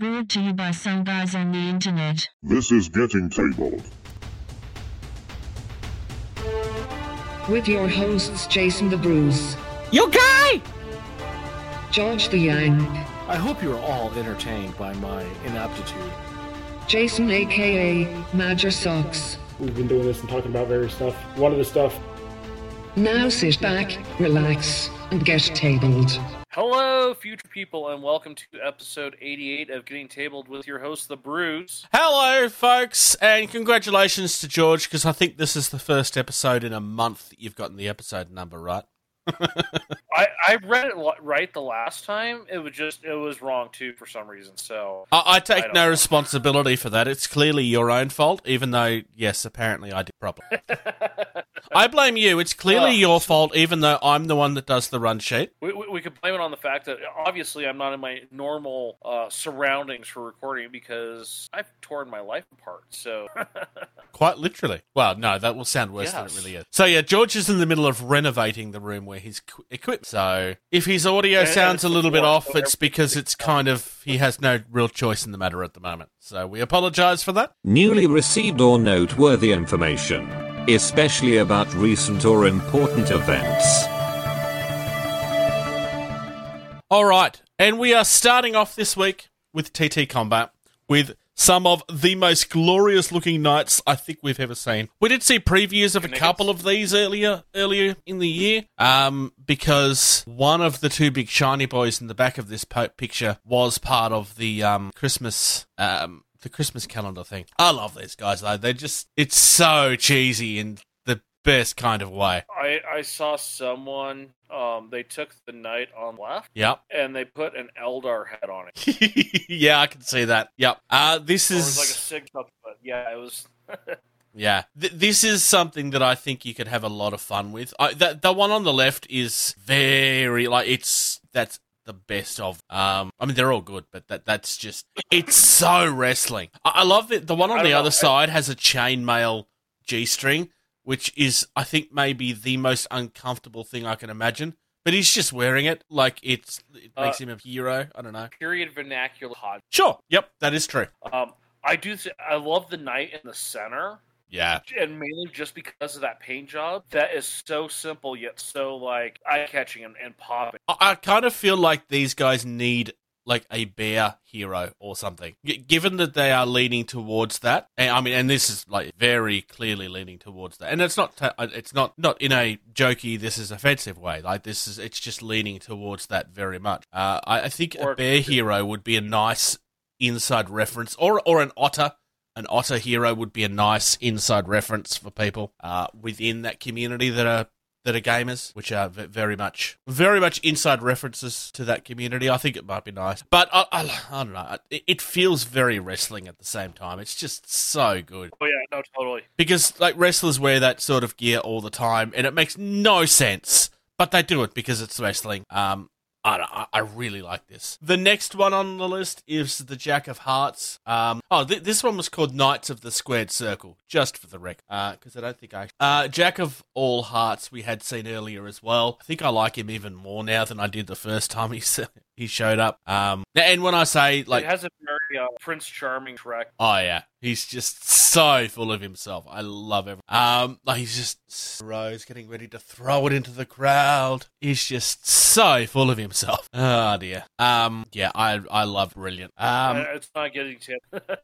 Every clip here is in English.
Brought to you by some guys on the internet. This is Getting Tabled. With your hosts Jason the Bruce, You guy! George the Yang, I hope you're all entertained by my inaptitude. Jason aka Major Socks. We've been doing this and talking about various stuff. One of the stuff Now sit back, relax, and get tabled. Hello, future people, and welcome to episode 88 of Getting Tabled with your host, The Bruce. Hello, folks, and congratulations to George because I think this is the first episode in a month that you've gotten the episode number right. I, I read it right the last time. It was just, it was wrong too for some reason, so. I, I take I no know. responsibility for that. It's clearly your own fault, even though, yes, apparently I did properly. I blame you. It's clearly Oh. your fault, even though I'm the one that does the run sheet. We, we, we could blame it on the fact that obviously I'm not in my normal uh, surroundings for recording because I've torn my life apart. So, Quite literally. Well, no, that will sound worse than it really is. So, yeah, George is in the middle of renovating the room where he's qu- equipped. So, if his audio And- and sounds a little bit off, it's because it's kind of, he has no real choice in the matter at the moment. So, we apologize for that. Newly received or noteworthy information, especially about recent or important events. All right, and we are starting off this week with TT Combat with some of the most glorious looking knights I think we've ever seen. We did see previews of a couple of these earlier earlier in the year, um, because one of the two big shiny boys in the back of this po- picture was part of the um, Christmas. Um, the Christmas calendar thing. I love these guys though. They're just, it's so cheesy the best kind of way. I, I saw someone, um, they took the knight on left Yep. and they put an Eldar head on it. yeah, I can see that. Yep. Uh, this is was like a sig but yeah, it was. Yeah, Th- this is something that I think you could have a lot of fun with. I, the, the one on the left is very like it's that's the best of. Um, I mean they're all good, but that that's just it's so wrestling. I, I love it. the one on the know, other I- side has a chainmail g string, which is I think maybe the most uncomfortable thing I can imagine. But he's just wearing it like it's it Uh, makes him a hero. I don't know. period vernacular hot. Sure. Yep, that is true. Um, I do. Th- I love the knight in the center, Yeah. and mainly just because of that paint job. That is so simple yet so like eye catching and, and popping. I, I kind of feel like these guys need like a bear hero or something. G- given that they are leaning towards that, and, I mean, and this is like very clearly leaning towards that, and it's not, ta- uh, it's not, not in a jokey, this is offensive way. Like this is, it's just leaning towards that very much. Uh, I, I think Or- a bear hero would be a nice inside reference, or or an otter. An otter hero would be a nice inside reference for people uh, within that community that are that are gamers, which are very much, very much inside references to that community. I think it might be nice, but I, I, I don't know. It, it feels very wrestling at the same time. It's just so good Oh yeah, no, totally. because like wrestlers wear that sort of gear all the time, and it makes no sense, but they do it because it's wrestling. Um. I, I really like this. The next one on the list is the Jack of Hearts. Um, oh, th- this one was called Knights of the Squared Circle, just for the record, because I don't think I. Uh, Jack of All Hearts we had seen earlier as well. I think I like him even more now than I did the first time he he showed up. Um, and when I say like, it has a very uh, Prince Charming track. Oh yeah, he's just so full of himself. I love him. Um, like he's just Rose getting ready to throw it into the crowd. He's just so full of himself. Oh dear. Um, yeah, I I love brilliant. Um, Uh, it's not getting to.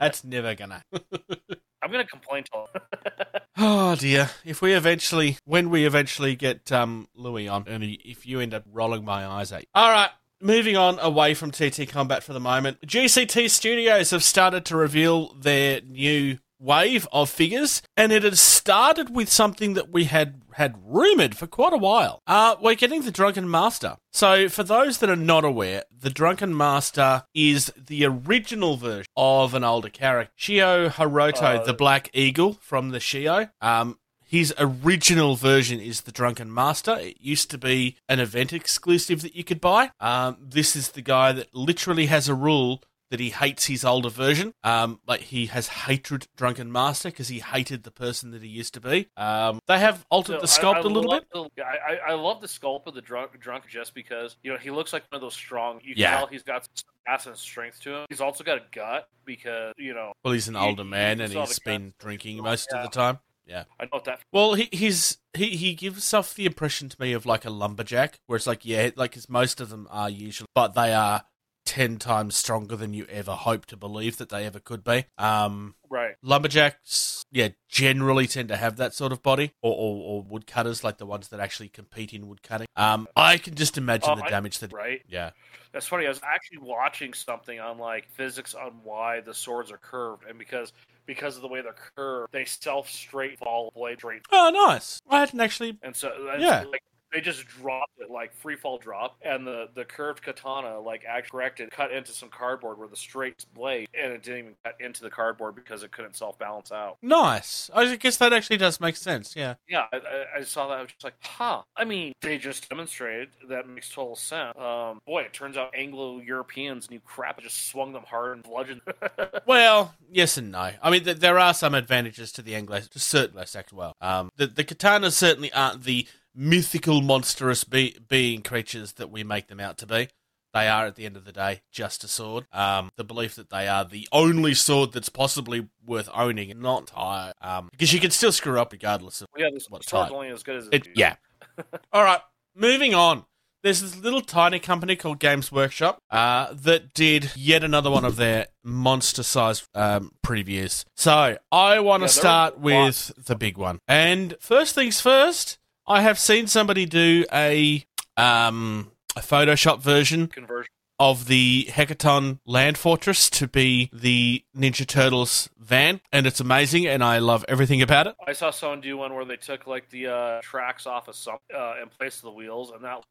that's never gonna. I'm gonna complain to him. Oh dear. If we eventually, when we eventually get um Louis on, and if you end up rolling my eyes at you. All right. Moving on away from TT Combat for the moment, GCT Studios have started to reveal their new wave of figures, and it has started with something that we had had rumored for quite a while. Uh, we're getting the Drunken Master. So, for those that are not aware, the Drunken Master is the original version of an older character, Shio Haroto, Uh, the Black Eagle from the Shio. Um, his original version is the Drunken Master. It used to be an event exclusive that you could buy. Um, this is the guy that literally has a rule that he hates his older version. Um, like he has hatred drunken master because he hated the person that he used to be. Um, they have altered the sculpt I- I a little bit. the- I, I love the sculpt of the drunk drunk just because you know he looks like one of those strong. You can Yeah. tell he's got some mass and strength to him. He's also got a gut because you know Well, he's an you- older man and he's been drinking most Yeah. of the time. Yeah. I know that. Well, he he's he he gives off the impression to me of like a lumberjack, where it's like yeah, like 'cause most of them are usually, but they are ten times stronger than you ever hope to believe that they ever could be. Um, Right. lumberjacks, yeah, generally tend to have that sort of body, or, or, or woodcutters, like the ones that actually compete in woodcutting. Um, I can just imagine Um, the I- damage that. Right. Yeah. That's funny. I was actually watching something on like physics on why the swords are curved, and because because of the way they're curved, they self straight fall blade straight, Oh, nice. I hadn't actually. and so Yeah. like they just dropped it like free fall drop, and the the curved katana like actually corrected, cut into some cardboard where the straight blade, and it didn't even cut into the cardboard because it couldn't self balance out. Nice. I guess that actually does make sense. Yeah. Yeah, I, I- saw that. I was just like, huh. I mean, they just demonstrated that makes total sense. Um, boy, it turns out Anglo Europeans knew crap. It just swung them hard and bludgeoned. Well, yes and no. I mean, th- there are some advantages to the Anglo, to certain act well. Um, the, the katanas certainly aren't the mythical, monstrous be- being creatures that we make them out to be. They are, at the end of the day, just a sword. Um, the belief that they are the only sword that's possibly worth owning and not high, um, because you can still screw up regardless of yeah, What type? only as good as it. Yeah. All right, moving on. There's this little tiny company called Games Workshop uh, that did yet another one of their monster-sized um, previews. So I want to Yeah, start was a lot. with the big one. And first things first, I have seen somebody do a um, a Photoshop version conversion. of the Hekaton Land Fortress to be the Ninja Turtles van, and it's amazing, and I love everything about it. I saw someone do one where they took like the uh, tracks off of some uh, in place of the wheels, and that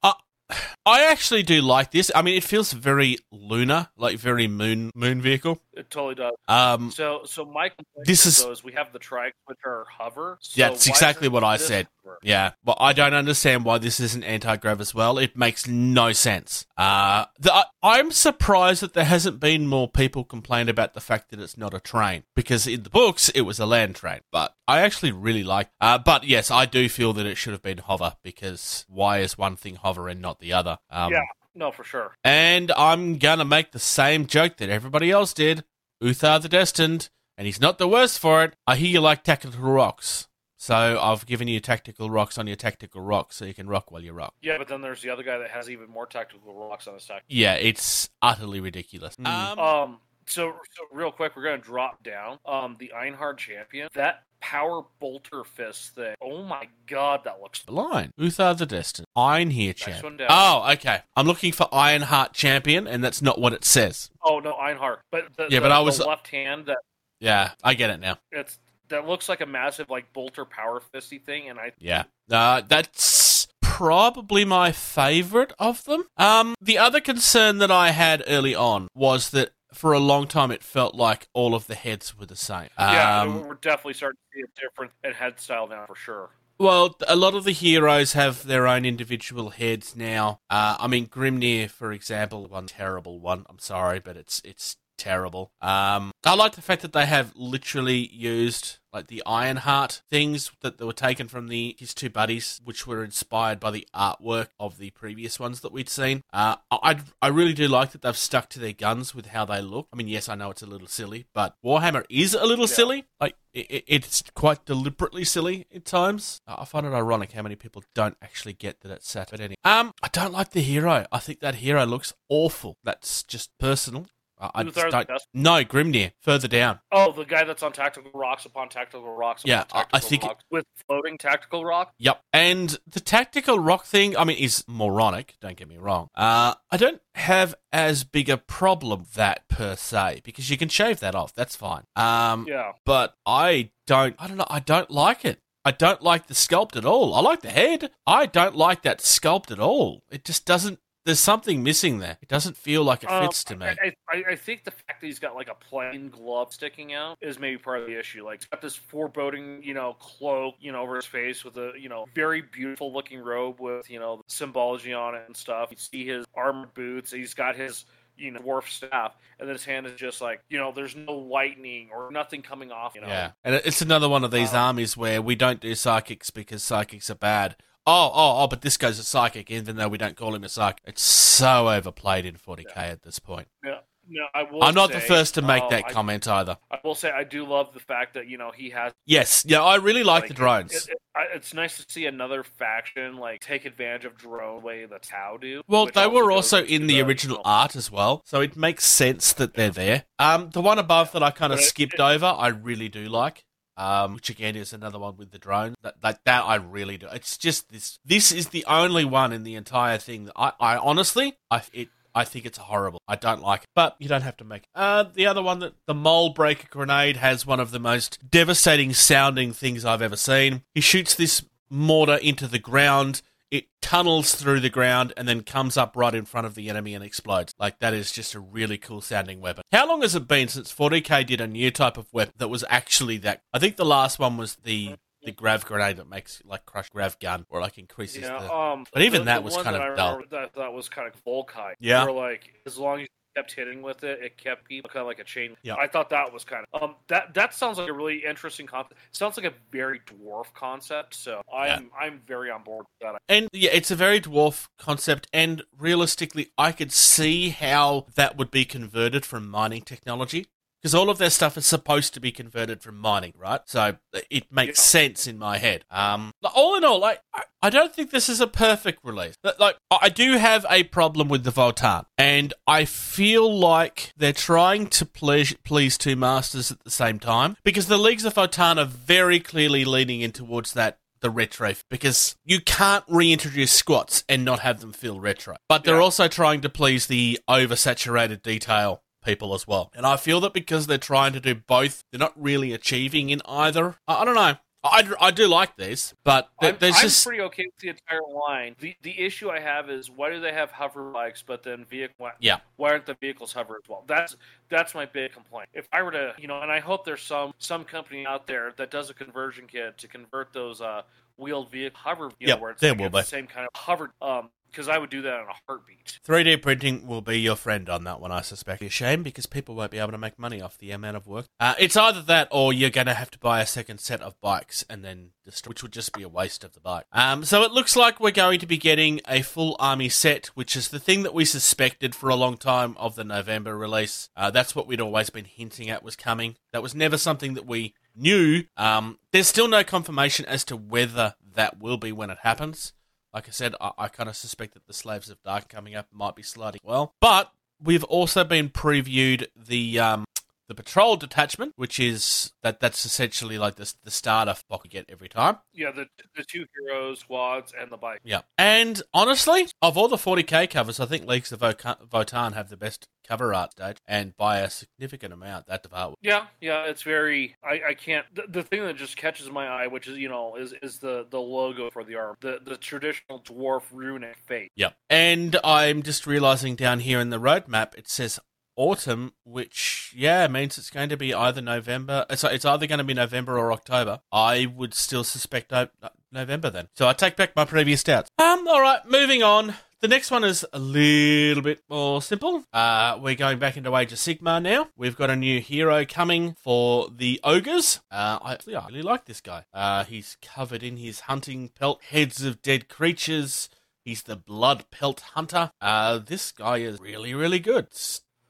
I actually do like this. I mean, it feels very lunar, like very moon moon vehicle. it totally does. Um, So, so my This is, is- we have the tracks which are hover. So Yeah, that's exactly what I said. hover? yeah, but I don't understand why this isn't anti-grav as well. It makes no sense. Uh, the, I, I'm surprised that there hasn't been more people complain about the fact that it's not a train because in the books it was a land train. But I actually really like. Uh, but yes, I do feel that it should have been hover because why is one thing hover and not the other? Um, Yeah, no, for sure. And I'm gonna make the same joke that everybody else did. Uthar the Destined, and he's not the worst for it. I hear you like tactical rocks. So I've given you tactical rocks on your tactical rocks so you can rock while you rock. Yeah, but then there's the other guy that has even more tactical rocks on his stack. Yeah, it's utterly ridiculous. Um, Um, so, so real quick, we're gonna drop down. Um, the Einhyr champion, that power bolter fist thing. Oh my god, that looks. line. Uthar the Destined. Iron here, Next champ. Oh, okay. I'm looking for Ironheart champion, and that's not what it says. Oh no, Ironheart. But the, Yeah, the- but I was- left hand that Yeah, I get it now. it's that looks like a massive like bolter power fisty thing, and I Yeah. Uh, that's probably my favorite of them. Um, the other concern that I had early on was that for a long time it felt like all of the heads were the same. yeah, Um, we're definitely starting to see a difference in head style now for sure. well, a lot of the heroes have their own individual heads now. Uh, I mean, Grimnyr, for example, one terrible one. I'm sorry, but it's it's terrible. Um, I like the fact that they have literally used like the Ironheart things that they were taken from the his two buddies, which were inspired by the artwork of the previous ones that we'd seen. Uh, I I really do like that they've stuck to their guns with how they look. I mean, yes, I know it's a little silly, but Warhammer is a little Yeah. silly. Like it, it's quite deliberately silly at times. I find it ironic how many people don't actually get that it's. But anyway, um, I don't like the hero. I think that hero looks awful. That's just personal. I, Who's just don't. No, Grimnyr, further down. Oh, the guy that's on tactical rocks upon tactical rocks. Upon Yeah, I- I tactical think it- with floating tactical rock. Yep. And the tactical rock thing, I mean, is moronic, don't get me wrong. Uh, I don't have as big a problem that per se, because you can shave that off. That's fine. Um, Yeah, but I don't, I don't know, I don't like it. I don't like the sculpt at all. I like the head. I don't like that sculpt at all. It just doesn't, there's something missing there. It doesn't feel like it Um, fits to me. I, I, I think the fact that he's got like a plain glove sticking out is maybe part of the issue. Like, he's got this foreboding, you know, cloak, you know, over his face with a, you know, very beautiful looking robe with, you know, symbology on it and stuff. You see his armored boots. He's got his, you know, dwarf staff, and then his hand is just like, you know, there's no lightning or nothing coming off. You know, Yeah, and it's another one of these Um, armies where we don't do psychics because psychics are bad. Oh, oh, oh! But this guy's a psychic, even though we don't call him a psychic. It's so overplayed in 40k at this point. No, no, I will. I'm not the first to make um, that I- comment either. I will say I do love the fact that you know he has Yes, yeah, I really like, the drones. It, it, I- it's nice to see another faction like take advantage of drone the way the Tau do. well, they were also in the original art as well, so it makes sense that they're there. Um, the one above that I kind of But skipped it- over, I really do like. Um, which again is another one with the drone. That, that that I really do. It's just this. This is the only one in the entire thing that I, I honestly, I it. I think it's horrible. I don't like it, but you don't have to make it. Uh, the other one, that the mole breaker grenade, has one of the most devastating sounding things I've ever seen. He shoots this mortar into the ground. It tunnels through the ground and then comes up right in front of the enemy and explodes. Like that is just a really cool sounding weapon. How long has it been since 40k did a new type of weapon that was actually that? I think the last one was the the grav grenade that makes like crush grav gun or like increases Yeah, the. um, But even the- that the was kind of I dull. That that was kind of Volkite. Yeah. where like as long as kept hitting with it, it kept people kind of like a chain. Yeah. I thought that was kind of um that that sounds like a really interesting concept. Sounds like a very dwarf concept. So I'm I'm very on board with that. And yeah, it's a very dwarf concept, and realistically, I could see how that would be converted from mining technology. Because all of their stuff is supposed to be converted from mining, right? So it makes Yeah. sense in my head. Um, all in all, like, I, I don't think this is a perfect release. Like, I do have a problem with the Votann, and I feel like they're trying to please, please two masters at the same time. Because the Leagues of Votann are very clearly leaning in towards that the retro because you can't reintroduce squats and not have them feel retro. But they're Yeah. also trying to please the oversaturated detail people as well. And I feel that because they're trying to do both, they're not really achieving in either. I, I don't know. I, I do like this, but there- I'm, I'm just pretty okay with the entire line. The the issue I have is why do they have hover bikes, but then vehicle? Yeah. Why aren't the vehicles hover as well? That's that's my big complaint. If I were to, you know, and I hope there's some some company out there that does a conversion kit to convert those uh, wheeled vehicle hover, you Yep, know, where it's there like will be. the same kind of hovered. Um, because I would do that in a heartbeat. 3D printing will be your friend on that one, I suspect. A shame because people won't be able to make money off the amount of work. Uh, it's either that or you're going to have to buy a second set of bikes and then destroy, which would just be a waste of the bike. Um, so it looks like we're going to be getting a full army set, which is the thing that we suspected for a long time of the November release. Uh, that's what we'd always been hinting at was coming. That was never something that we knew. Um, there's still no confirmation as to whether that will be when it happens. Like I said, I, I kind of suspect that the Slaves of Dark coming up might be sliding well. But we've also been previewed the um, the patrol detachment, which is that that's essentially like the the starter box we get every time. Yeah, the the two heroes, squads, and the bike. Yeah. And honestly, of all the 40k covers, I think Leagues of Votann have the best cover art stage, and by a significant amount. That department. Yeah, yeah, it's very. I, I can't. The, the thing that just catches my eye, which is you know, is is the the logo for the arm, the the traditional dwarf runic face. Yep. And I'm just realizing down here in the roadmap, it says autumn, which yeah means it's going to be either November. It's it's either going to be November or October. I would still suspect no, November then. So I take back my previous doubts. Um. All right. Moving on. The next one is a little bit more simple. Uh, we're going back into Age of Sigmar now. We've got a new hero coming for the ogres. Uh, I I really like this guy. Uh, he's covered in his hunting pelt, heads of dead creatures. He's the blood pelt hunter. Uh, this guy is really, really good.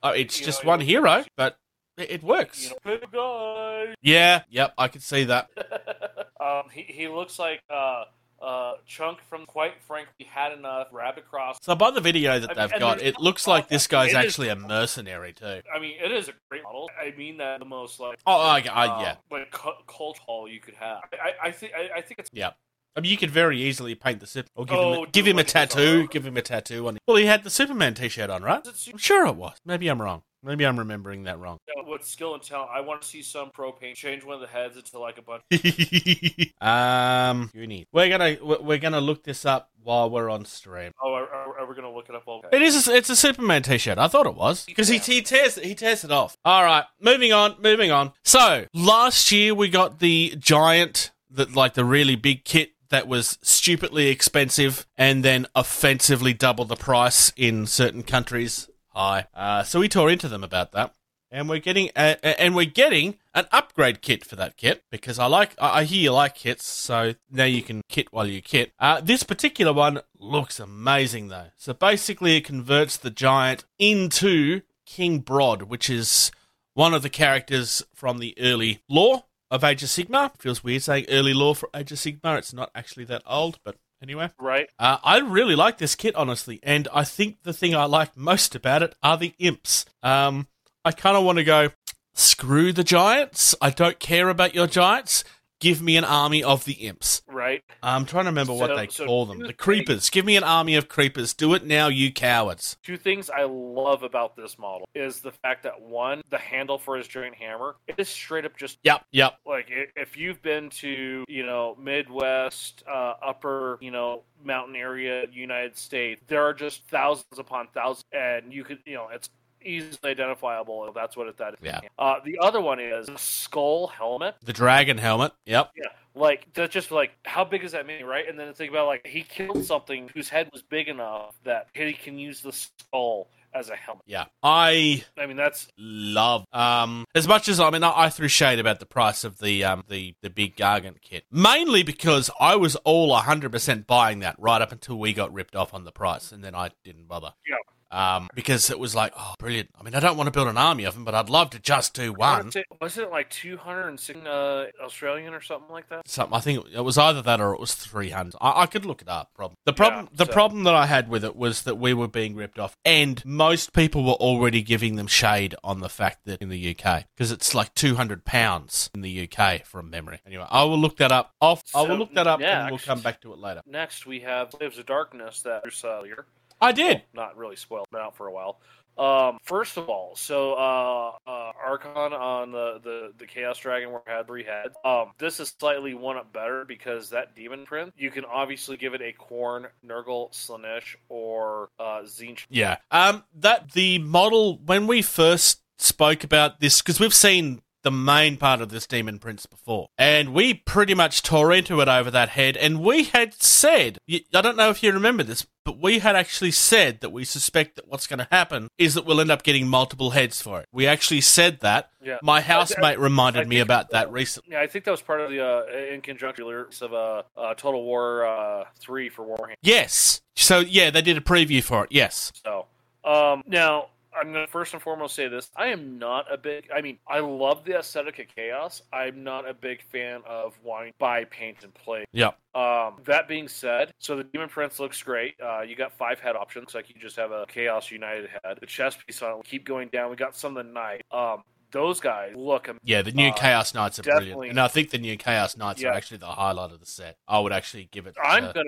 It's, uh, it's You just know, one you- hero, but it, it works. You know, guy. Yeah, yep, I can see that. um, he he looks like uh uh Chunk from quite frankly had enough rabbit cross. So by the video that I they've and got, it looks like this guy's It is- actually a mercenary too. I mean, it is a great model. I mean that the most like Oh, I, I, uh, yeah, like cult hall you could have. I, I think I, I think it's yeah. I mean, you could very easily paint the Super or give Oh, him, give him a tattoo. Give him a tattoo on. Well, he had the Superman T-shirt on, right? It I'm sure it was. Maybe I'm wrong. Maybe I'm remembering that wrong. with skill and talent. I want to see some pro paint change one of the heads into like a bunch. um, you need. We're gonna we're gonna look this up while we're on stream. Oh, are, are, are we gonna look it up? Okay. It is. A, it's a Superman T-shirt. I thought it was because he, he tears he tears it off. All right, moving on. Moving on. So last year we got the giant, that like the really big kit that was stupidly expensive and then offensively double the price in certain countries. high. Uh, so we tore into them about that. And we're getting a- and we're getting an upgrade kit for that kit because I like I I hear you like kits, so now you can kit while you kit. Uh, this particular one looks amazing though. So basically, it converts the giant into King Brodd, which is one of the characters from the early lore of Age of Sigmar. Feels weird saying early lore for Age of Sigmar. It's not actually that old, but anyway. Right. Uh, I really like this kit, honestly, and I think the thing I like most about it are the imps. Um, I kind of want to go, screw the giants. I don't care about your giants. Give me an army of the imps. Right. I'm trying to remember what they so call them. The creepers. Give me an army of creepers. Do it now, you cowards. Two things I love about this model is the fact that one, the handle for his giant hammer, it is straight up just Yep, yep. like if you've been to you know midwest uh, upper you know mountain area united states there are just thousands upon thousands and you could you know it's easily identifiable that's what it that is Yeah. uh, the other one is a skull helmet The dragon helmet. Yep. yeah like that's just like how big is that mean right and then think about like he killed something whose head was big enough that he can use the skull as a helmet Yeah. I i mean that's love um as much as I mean I, I threw shade about the price of the um the the big gargant kit mainly because I was all 100% buying that right up until we got ripped off on the price and then I didn't bother Yeah. Um because it was like oh brilliant. I mean I don't want to build an army of them but I'd love to just do one. wasn't it like 206 uh, australian or something like that? Something I think it was either that or it was 300 I, I could look it up problem the problem Yeah, the so- problem that I had with it was that we were being ripped off and most people were already giving them shade on the fact that in the UK because it's like 200 pounds in the UK from memory. Anyway I will look that up I'll, I will look that up yeah, and we'll come back to it later. Next, we have Slaves of Darkness that here. I did Not really spoiled, been out for a while. Um, first of all, so uh, uh, Archaon on the, the, the Chaos Dragon where it had three heads. Um, this is slightly one up better because that Demon Prince, you can obviously give it a Khorne, Nurgle, Slaanesh, or uh, Tzeentch. Yeah. Um. That the model when we first spoke about this because we've seen the main part of this demon prince before, and we pretty much tore into it over that head, and we had said, I don't know if you remember this. But we had actually said that we suspect that what's going to happen is that we'll end up getting multiple heads for it. We actually said that. Yeah. My I- housemate reminded I me about that recently. Yeah, I think that was part of the uh, in conjunction of uh, uh, Total War uh, three for Warhammer. Yes. So yeah, they did a preview for it. Yes. So, um, now I'm going to first and foremost say this: I am not a big. I mean, I love the aesthetic of chaos. I'm not a big fan of wanting to buy, paint, and play. Yep. Um, that being said, so the Demon Prince looks great. Uh, you got five head options, like you just have a Chaos United head. The chest piece on it. Keep going down. We got some of the knight. Um, those guys look. am- Yeah, the new Uh, Chaos Knights are brilliant, and I think the new Chaos Knights Yeah. are actually the highlight of the set. I would actually give it. I'm gonna.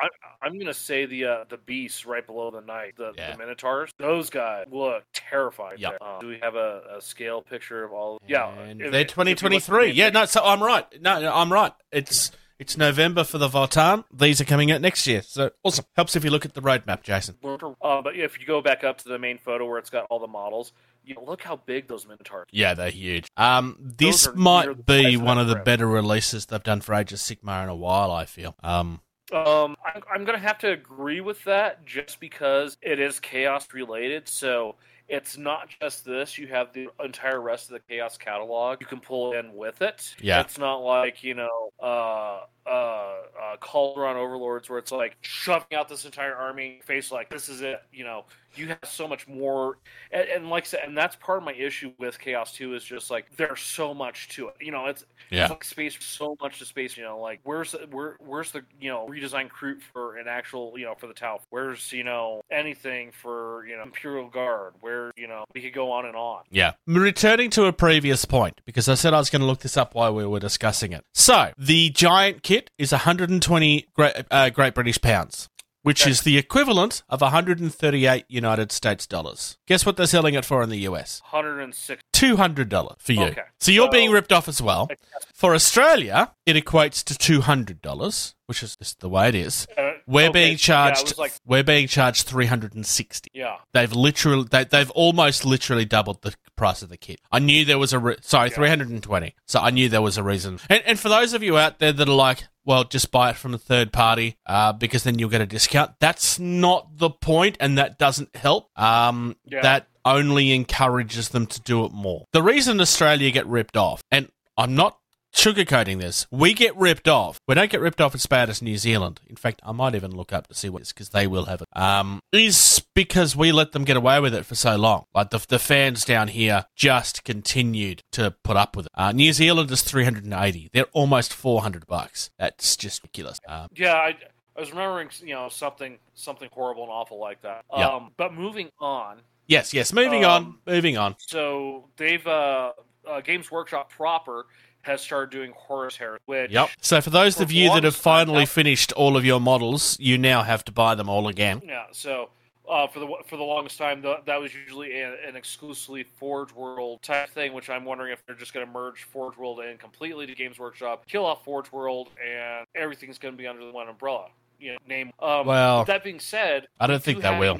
I'm, I'm gonna say the uh, the beasts right below the knight, the, Yeah. the minotaurs. Those guys look terrifying. Yep. Um, do we have a, a scale picture of all? Yeah, And if- they're if you look at the 2023. Yeah, no, so I'm right. No, no, I'm right. It's it's November for the Votann. These are coming out next year. So awesome. Helps if you look at the roadmap, Jason. Uh, but if you go back up to the main photo where it's got all the models, you know, look how big those minotaurs. Yeah, they're huge. Um, this might be one of the better releases they've done for Age of Sigmar in a while. I feel. Um, Um, I'm, I'm gonna have to agree with that just because it is chaos related. So it's not just this; you have the entire rest of the chaos catalog you can pull in with it. Yeah. it's not like you know, uh, uh, uh, Kharadron Overlords where it's like shoving out this entire army face like this is it. You know, you have so much more, and, and like I said, and that's part of my issue with Chaos Two is just like there's so much to it. You know, it's Yeah. it's like space so much to space. You know, like where's the, where where's the you know redesigned crew for an actual you know for the Tau? Where's you know anything for you know Imperial Guard? Where you know we could go on and on. Yeah. Returning to a previous point, because I said I was going to look this up while we were discussing it. So, the giant kit is 120 Great, uh, Great British pounds, which is the equivalent of 138 United States dollars. Guess what they're selling it for in the US? 106. $200 for you. Okay. So you're So- being ripped off as well. For Australia, it equates to $200, which is just the way it is. Uh, we're okay, being charged. was like we're being charged three hundred and sixty. yeah. They've literally, they, they've almost literally doubled the price of the kit. I knew there was a re- sorry, Yeah. three hundred and twenty. So I knew there was a reason. And, and for those of you out there that are like, well, just buy it from a third party uh, because then you'll get a discount. That's not the point, and that doesn't help. Um, Yeah. That only encourages them to do it more. The reason Australia get ripped off, and I'm not sugarcoating this. We get ripped off. We don't get ripped off as bad as New Zealand. In fact, I might even look up to see what it's because they will have it. Um, is because we let them get away with it for so long. Like the the fans down here just continued to put up with it. Uh, New Zealand is three hundred and eighty. They're almost four hundred bucks. That's just ridiculous. Um, Yeah, I, I was remembering, you know, something something horrible and awful like that. Yeah. Um, but moving on, yes, yes. Moving on. Um, Moving on. so they've uh, uh, Games Workshop proper has started doing Horus Heresy, which Yep. So for those For of you that have finally now- finished all of your models, you now have to buy them all again. yeah, so. Uh, for the for the longest time, th- that was usually an, an exclusively Forge World type thing, which I'm wondering if they're just going to merge Forge World in completely to Games Workshop, kill off Forge World, and everything's going to be under the one umbrella. You know, name. Um, Well, that being said, I don't think they will.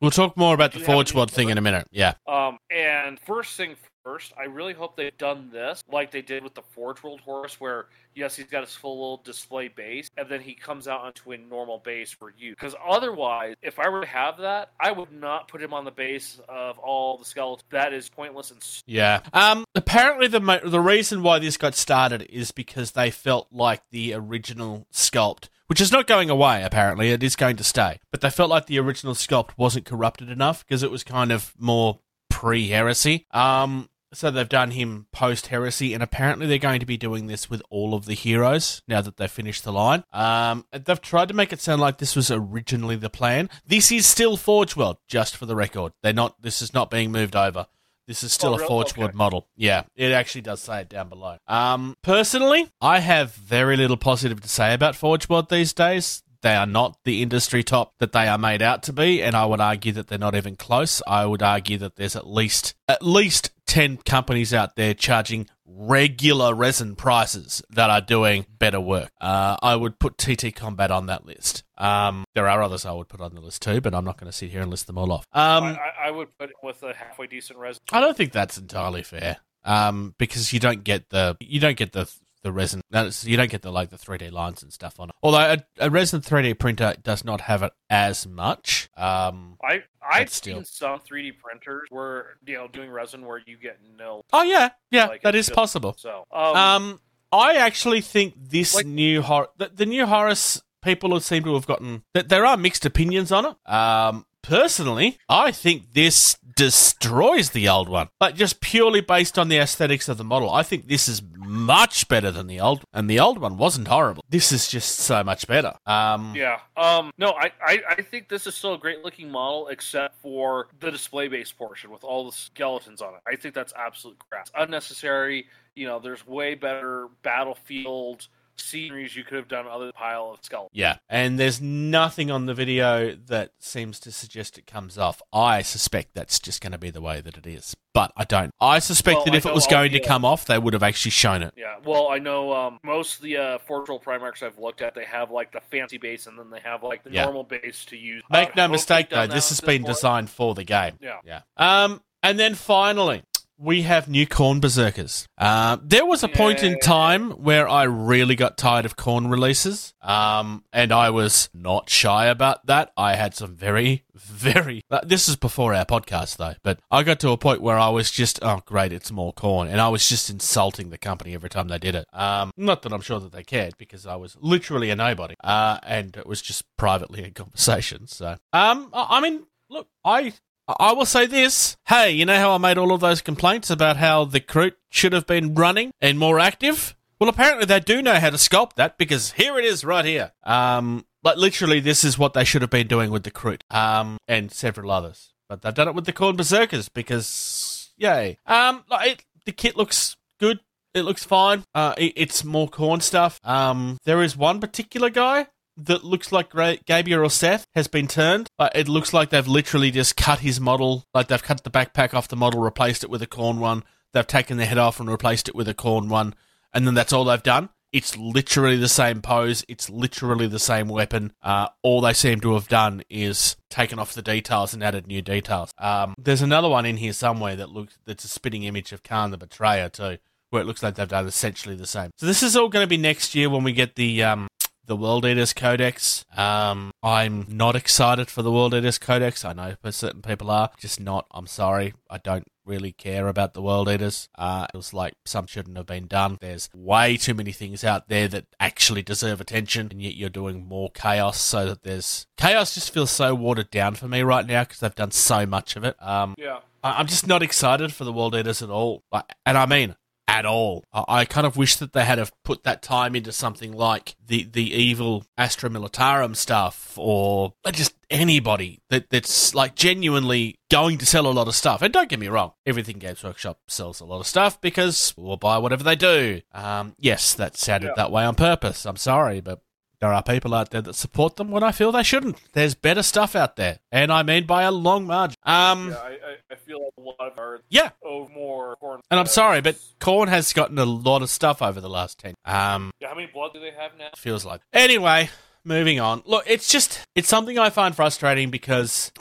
We'll talk more about the Forge World thing in a minute. Yeah. Um, and first thing first, I really hope they've done this like they did with the Forge World Horus, where yes, he's got his full little display base, and then he comes out onto a normal base for you. Because otherwise, if I were to have that, I would not put him on the base of all the skeletons. That is pointless and s- Yeah. Um. Apparently, the the reason why this got started is because they felt like the original sculpt, which is not going away. Apparently, it is going to stay, but they felt like the original sculpt wasn't corrupted enough because it was kind of more pre heresy. Um. So they've done him post heresy, and apparently they're going to be doing this with all of the heroes now that they've finished the line. Um, they've tried to make it sound like this was originally the plan. This is still Forge World, just for the record. They're not. This is not being moved over. This is still Oh, a? Forge Okay. World model. Yeah, it actually does say it down below. Um, personally, I have very little positive to say about Forge World these days. They are not the industry top that they are made out to be, and I would argue that they're not even close. I would argue that there's at least at least ten companies out there charging regular resin prices that are doing better work. Uh, I would put TT Combat on that list. Um, there are others I would put on the list too, but I'm not going to sit here and list them all off. Um, I, I- I would put it with a halfway decent resin. I don't think that's entirely fair. Um, because you don't get the you don't get the the resin. that's- You don't get the like the three D lines and stuff on it. Although a, a resin three D printer does not have it as much. Um, I I've still. seen some 3D printers where you know doing resin where you get nil. oh yeah, yeah, Like, that is just- possible. So um, Um, I actually think this Like- new horror, the, the new Horus people seem to have gotten. That there are mixed opinions on it. Um, personally, I think this destroys the old one. Like just purely based on the aesthetics of the model, I think this is much better than the old, and the old one wasn't horrible. This is just so much better. Um, Yeah. Um. No, I, I I think this is still a great looking model, except for the display base portion with all the skeletons on it. I think that's absolute crap. It's unnecessary. You know, there's way better battlefield sceneries you could have done other pile of skulls. Yeah, and there's nothing on the video that seems to suggest it comes off. I suspect that's just going to be the way that it is, but I don't. I suspect Well, that if it was going the, to uh, come off, they would have actually shown it. Yeah. Well, I know um, most of the uh, Fortress Primarchs I've looked at, they have like the fancy base, and then they have like the Yeah. normal base to use. Make no mistake, though, this has been designed for the game. Yeah. Yeah. Um, and then finally, we have new Khorne Berzerkers. Uh, there was a point in time where I really got tired of Khorne releases, um, and I was not shy about that. I had some very, very. Uh, this is before our podcast, though, but I got to a point where I was just, oh, great, it's more Khorne, and I was just insulting the company every time they did it. Um, not that I'm sure that they cared, because I was literally a nobody, uh, and it was just privately in conversation. So, um, I I mean, look, I I will say this. Hey, you know how I made all of those complaints about how the Kroot should have been running and more active? Well, apparently they do know how to sculpt that because here it is right here. Um, like literally, this is what they should have been doing with the Kroot, um, and several others. But they've done it with the Khorne Berzerkers because, yay. Um, like it, the kit looks good. It looks fine. Uh, it, it's more Khorne stuff. Um, there is one particular guy that looks like Gabriel or Seth has been turned. It looks like they've literally just cut his model, like they've cut the backpack off the model, replaced it with a Khorne one. They've taken the head off and replaced it with a Khorne one, and then that's all they've done. It's literally the same pose. It's literally the same weapon. Uh, all they seem to have done is taken off the details and added new details. Um, there's another one in here somewhere that looks that's a spitting image of Kharn the Betrayer too, where it looks like they've done essentially the same. So this is all going to be next year when we get the um, the World Eaters Codex. Um, I'm not excited for the World Eaters Codex. I know certain people are. Just not. I'm sorry. I don't really care about the World Eaters. Uh, it was like some shouldn't have been done. There's way too many things out there that actually deserve attention, and yet you're doing more chaos so that there's. Chaos just feels so watered down for me right now because they've done so much of it. Um, Yeah. I- I'm just not excited for the World Eaters at all. Like, and I mean, at all. I, kind of wish that they had have put that time into something like the the evil Astra Militarum stuff, or just anybody that that's like genuinely going to sell a lot of stuff. And don't get me wrong, everything Games Workshop sells a lot of stuff because we'll buy whatever they do. Um, yes, that sounded Yeah. that way on purpose. I'm sorry, but. There are people out there that support them when I feel they shouldn't. There's better stuff out there, and I mean by a long margin. Um, Yeah, I, I, feel like a lot of our yeah, oh more Khorne. and I'm sorry, but Khorne has gotten a lot of stuff over the last 10. Um, yeah, how many blood do they have now? feels like. Anyway, moving on. Look, it's just, it's something I find frustrating because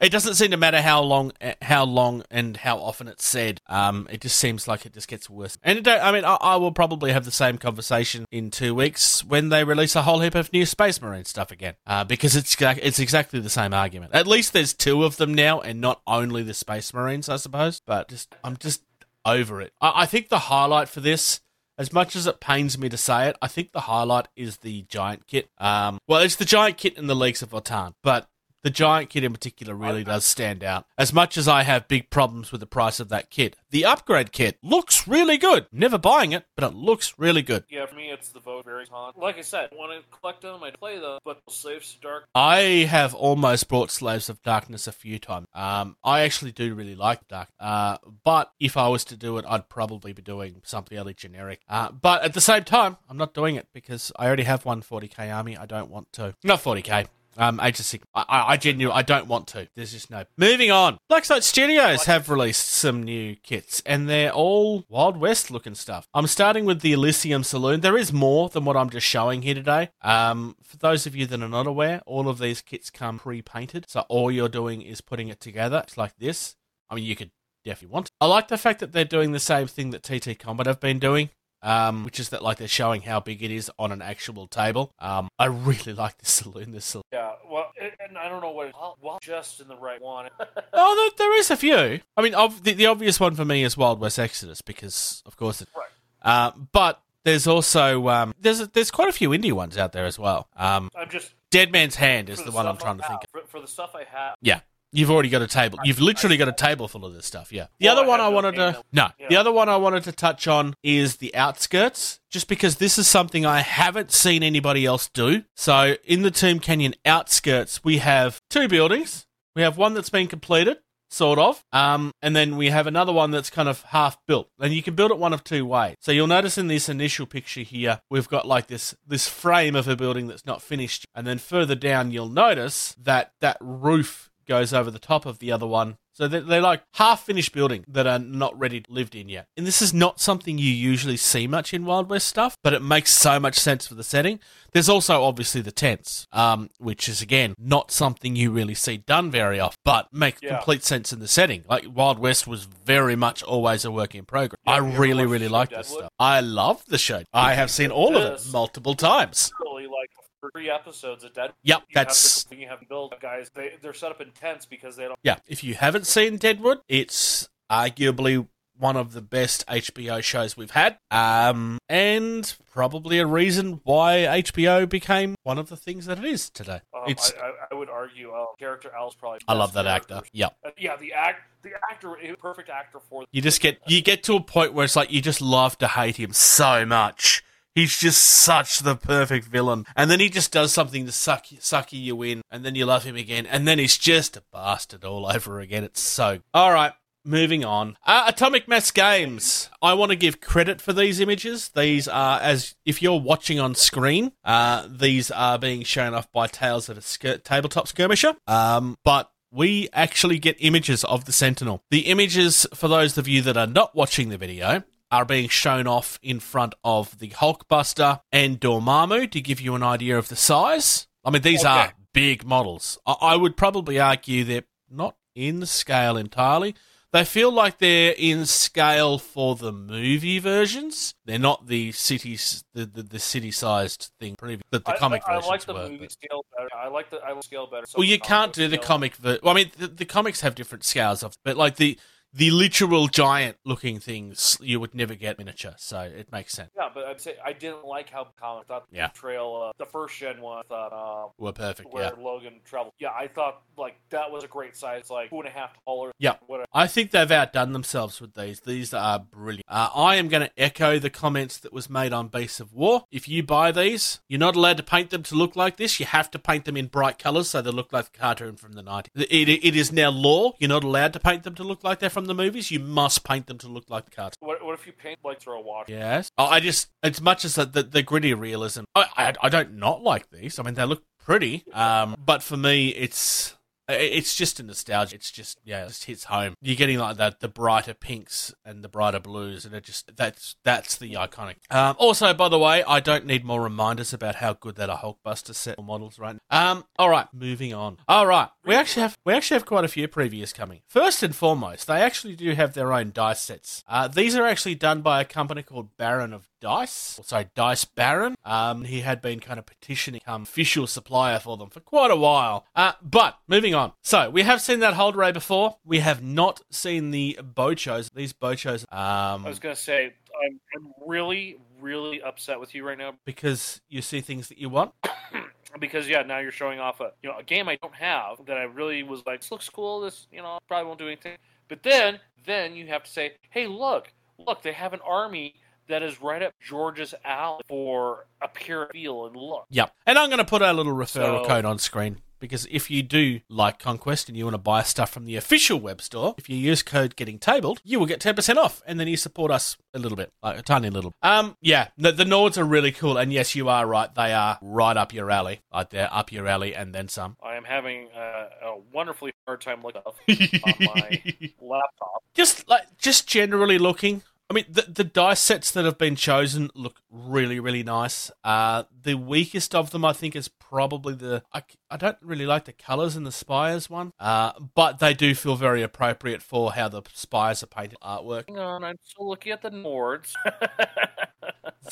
it doesn't seem to matter how long, how long and how often it's said. Um, it just seems like it just gets worse. And don't, I mean, I, I will probably have the same conversation in two weeks when they release a whole heap of new Space Marine stuff again. Uh, because it's, it's exactly the same argument. At least there's two of them now and not only the Space Marines, I suppose. But just, I'm just over it. I, I think the highlight for this as much as it pains me to say it, I think the highlight is the giant kit. Um, well, it's the giant kit in the Leagues of Votann, but the giant kit in particular really does stand out. As much as I have big problems with the price of that kit, the upgrade kit looks really good. Never buying it, but it looks really good. Yeah, for me, it's the vote very con. Like I said, I want to collect them, I play them, but Slaves to Dark. I have almost bought Slaves of Darkness a few times. Um, I actually do really like Dark, uh, but if I was to do it, I'd probably be doing something really generic. Uh, but at the same time, I'm not doing it because I already have one 40k army. I don't want to. Not 40k. Um, Age of Sigmar. I, I, genuinely, I don't want to. There's just no. Moving on. Blacksite Studios have released some new kits, and they're all Wild West looking stuff. I'm starting with the Elysium Saloon. There is more than what I'm just showing here today. Um, for those of you that are not aware, all of these kits come pre-painted, so all you're doing is putting it together. It's like this. I mean, you could definitely want. I like the fact that they're doing the same thing that TT Combat have been doing um, which is that like they're showing how big it is on an actual table. Um, I really like this saloon. This saloon. Yeah, well, and- I don't know what. Well, just in the right one. Oh, there, there is a few. I mean, the, the obvious one for me is Wild West Exodus because, of course, it. Right. Uh, but there's also um, there's there's quite a few indie ones out there as well. Um, I'm just. Dead Man's Hand is for the one I'm trying to think. of. For, for the stuff I have, Yeah. You've already got a table. You've literally got a table full of this stuff. Yeah. The Well, other one have I wanted to no. yeah. The other one I wanted to touch on is the outskirts, just because this is something I haven't seen anybody else do. So in the Tomb Canyon outskirts, we have two buildings. We have one that's been completed, sort of, um, and then we have another one that's kind of half built. And you can build it one of two ways. So you'll notice in this initial picture here, we've got like this this frame of a building that's not finished, and then further down, you'll notice that that roof goes over the top of the other one. So they're, they're like half finished building that are not ready to lived in yet. And this is not something you usually see much in Wild West stuff, but it makes so much sense for the setting. There's also obviously the tents, um, which is again not something you really see done very often, but makes Yeah. complete sense in the setting. Like Wild West was very much always a work in progress. I really, really like this stuff. I love the show. I have seen all of it multiple times. literally like three episodes of Deadwood. Yep, You that's have to, you have to build guys. They they're set up in tents because they don't. Yeah, if you haven't seen Deadwood, it's arguably one of the best HBO shows we've had, um, and probably a reason why HBO became one of the things that it is today. Um, it's I, I, I would argue um, character Al's probably. I love that character. actor. Yeah, Uh, yeah, the act, the actor, perfect actor for. you just get you get to a point where it's like you just love to hate him so much. He's just such the perfect villain, and then he just does something to suck suck you in, and then you love him again, and then he's just a bastard all over again. It's so all right. Moving on, uh, Atomic Mass Games. I want to give credit for these images. These are, as if you're watching on screen, uh, these are being shown off by Tales of a Tabletop Skirmisher. Um, but we actually get images of the Sentinel. The images, for those of you that are not watching the video, are being shown off in front of the Hulkbuster and Dormammu to give you an idea of the size. I mean, these Okay. are big models. I, I would probably argue they're not in scale entirely. They feel like they're in scale for the movie versions. They're not the cities, the the, the city-sized thing previous that the I- comic I, I versions like the were. movie but- scale better. I like the I like scale better. So well, you can't do the comic. Ver- well, I mean, the, the comics have different scales of, but like the the literal giant-looking things, you would never get miniature, so it makes sense. Yeah, but I'd say I didn't like how. I thought Yeah. the trail, uh, the first gen one, I thought uh, We're perfect. where Yeah. Logan traveled. Yeah, I thought like that was a great size, like two and a half taller. Yeah. whatever. I think they've outdone themselves with these. These are brilliant. Uh, I am going to echo the comments that was made on Base of War. If you buy these, you're not allowed to paint them to look like this. You have to paint them in bright colours so they look like the cartoon from the 90s. It, it, it is now law. You're not allowed to paint them to look like they're from the movies. You must paint them to look like the cartoon. What, what if you paint like throw a wash? Yes. I I just, as much as the, the, the gritty realism, I, I, I don't not like these. I mean, they look pretty. Um, but for me, it's. It's just a nostalgia. It's just yeah, it just hits home. You're getting like that the brighter pinks and the brighter blues, and it just that's that's the iconic. Um, also, by the way, I don't need more reminders about how good that a Hulkbuster set models right. now. Um, all right, moving on. All right, we actually have we actually have quite a few previews coming. First and foremost, they actually do have their own dice sets. Uh, these are actually done by a company called Baron of Dice, sorry, Dice Baron. Um, he had been kind of petitioning to become official supplier for them for quite a while. Uh, but moving on. So we have seen that hold ray before. We have not seen the bochos. These bochos, um, I was gonna say I'm, I'm really really upset with you right now because you see things that you want. because yeah now you're showing off a you know a game I don't have that I really was like this looks cool this you know probably won't do anything but then then you have to say hey look look they have an army that is right up George's alley for a pure feel and look Yep. And I'm going to put our little referral So- code on screen because if you do like Conquest and you want to buy stuff from the official web store, if you use code getting tabled, you will get 10% off and then you support us a little bit, like a tiny little. Um, yeah, the, the Nords are really cool. And yes, you are right. They are right up your alley. Like they're up your alley and then some. I am having uh, a wonderfully hard time looking on my laptop just like just generally looking I mean, the, the dice sets that have been chosen look really, really nice. Uh, the weakest of them, I think, is probably the. I, I don't really like the colours in the Spires one, uh, but they do feel very appropriate for how the Spires are painted artwork. hang on I'm still looking at the Nords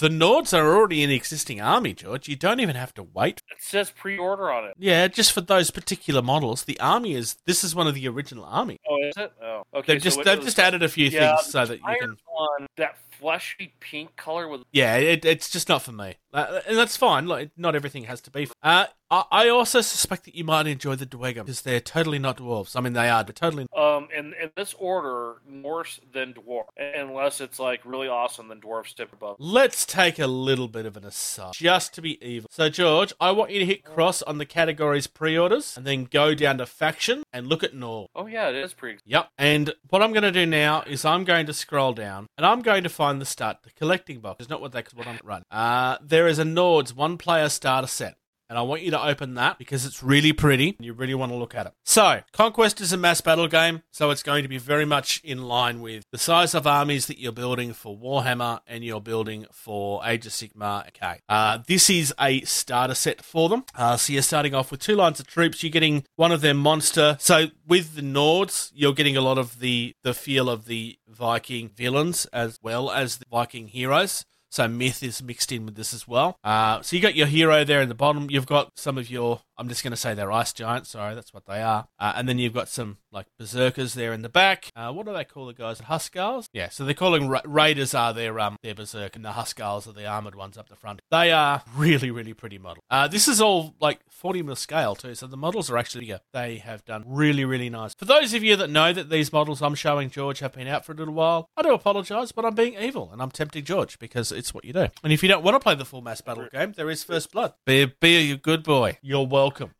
The Nords are already an existing army, George. You don't even have to wait. it says pre-order on it Yeah, just for those particular models, the army is. This is one of the original army. oh is it oh okay They've so just they've was- just added a few yeah, things so that you can. one that fleshy pink color with Yeah, it, it's just not for me, uh, and that's fine. Like, not everything has to be. Uh, I, I also suspect that you might enjoy the Dweghom because they're totally not dwarves. I mean, they are, but totally. um in in this order Norse then dwarf unless it's like really awesome then dwarfs tip above Let's take a little bit of an aside, just to be evil. So, George, I want you to hit cross on the categories pre-orders, and then go down to faction and look at Nor. oh yeah it is pretty Yep. And what I'm going to do now is I'm going to scroll down and I'm going to find the start, the collecting box. is not what they, I'm running. Uh, there is a Nords one player starter set. And I want you to open that because it's really pretty and you really want to look at it. So, Conquest is a mass battle game, so it's going to be very much in line with the size of armies that you're building for Warhammer and you're building for Age of Sigmar. Okay. Uh, this is a starter set for them. Uh, so, you're starting off with two lines of troops. You're getting one of their monster. So, with the Nords, you're getting a lot of the, the feel of the Viking villains as well as the Viking heroes. So myth is mixed in with this as well. Uh, so you got your hero there in the bottom. You've got some of your, I'm just going to say they're ice giants. Sorry, that's what they are. Uh, and then you've got some like berserkers there in the back. Uh, what do they call the guys? Huskarls? Yeah. So they're calling ra- raiders are their um their berserk, and the Huskarls are the armored ones up the front. They are really really pretty model. Uh, this is all like 40 mil scale too, so the models are actually bigger. They have done really really nice. For those of you that know that these models I'm showing George have been out for a little while, I do apologise, but I'm being evil and I'm tempting George because it's what you do. And if you don't want to play the full mass battle game, there is First Blood. Be be a good boy. You're welcome.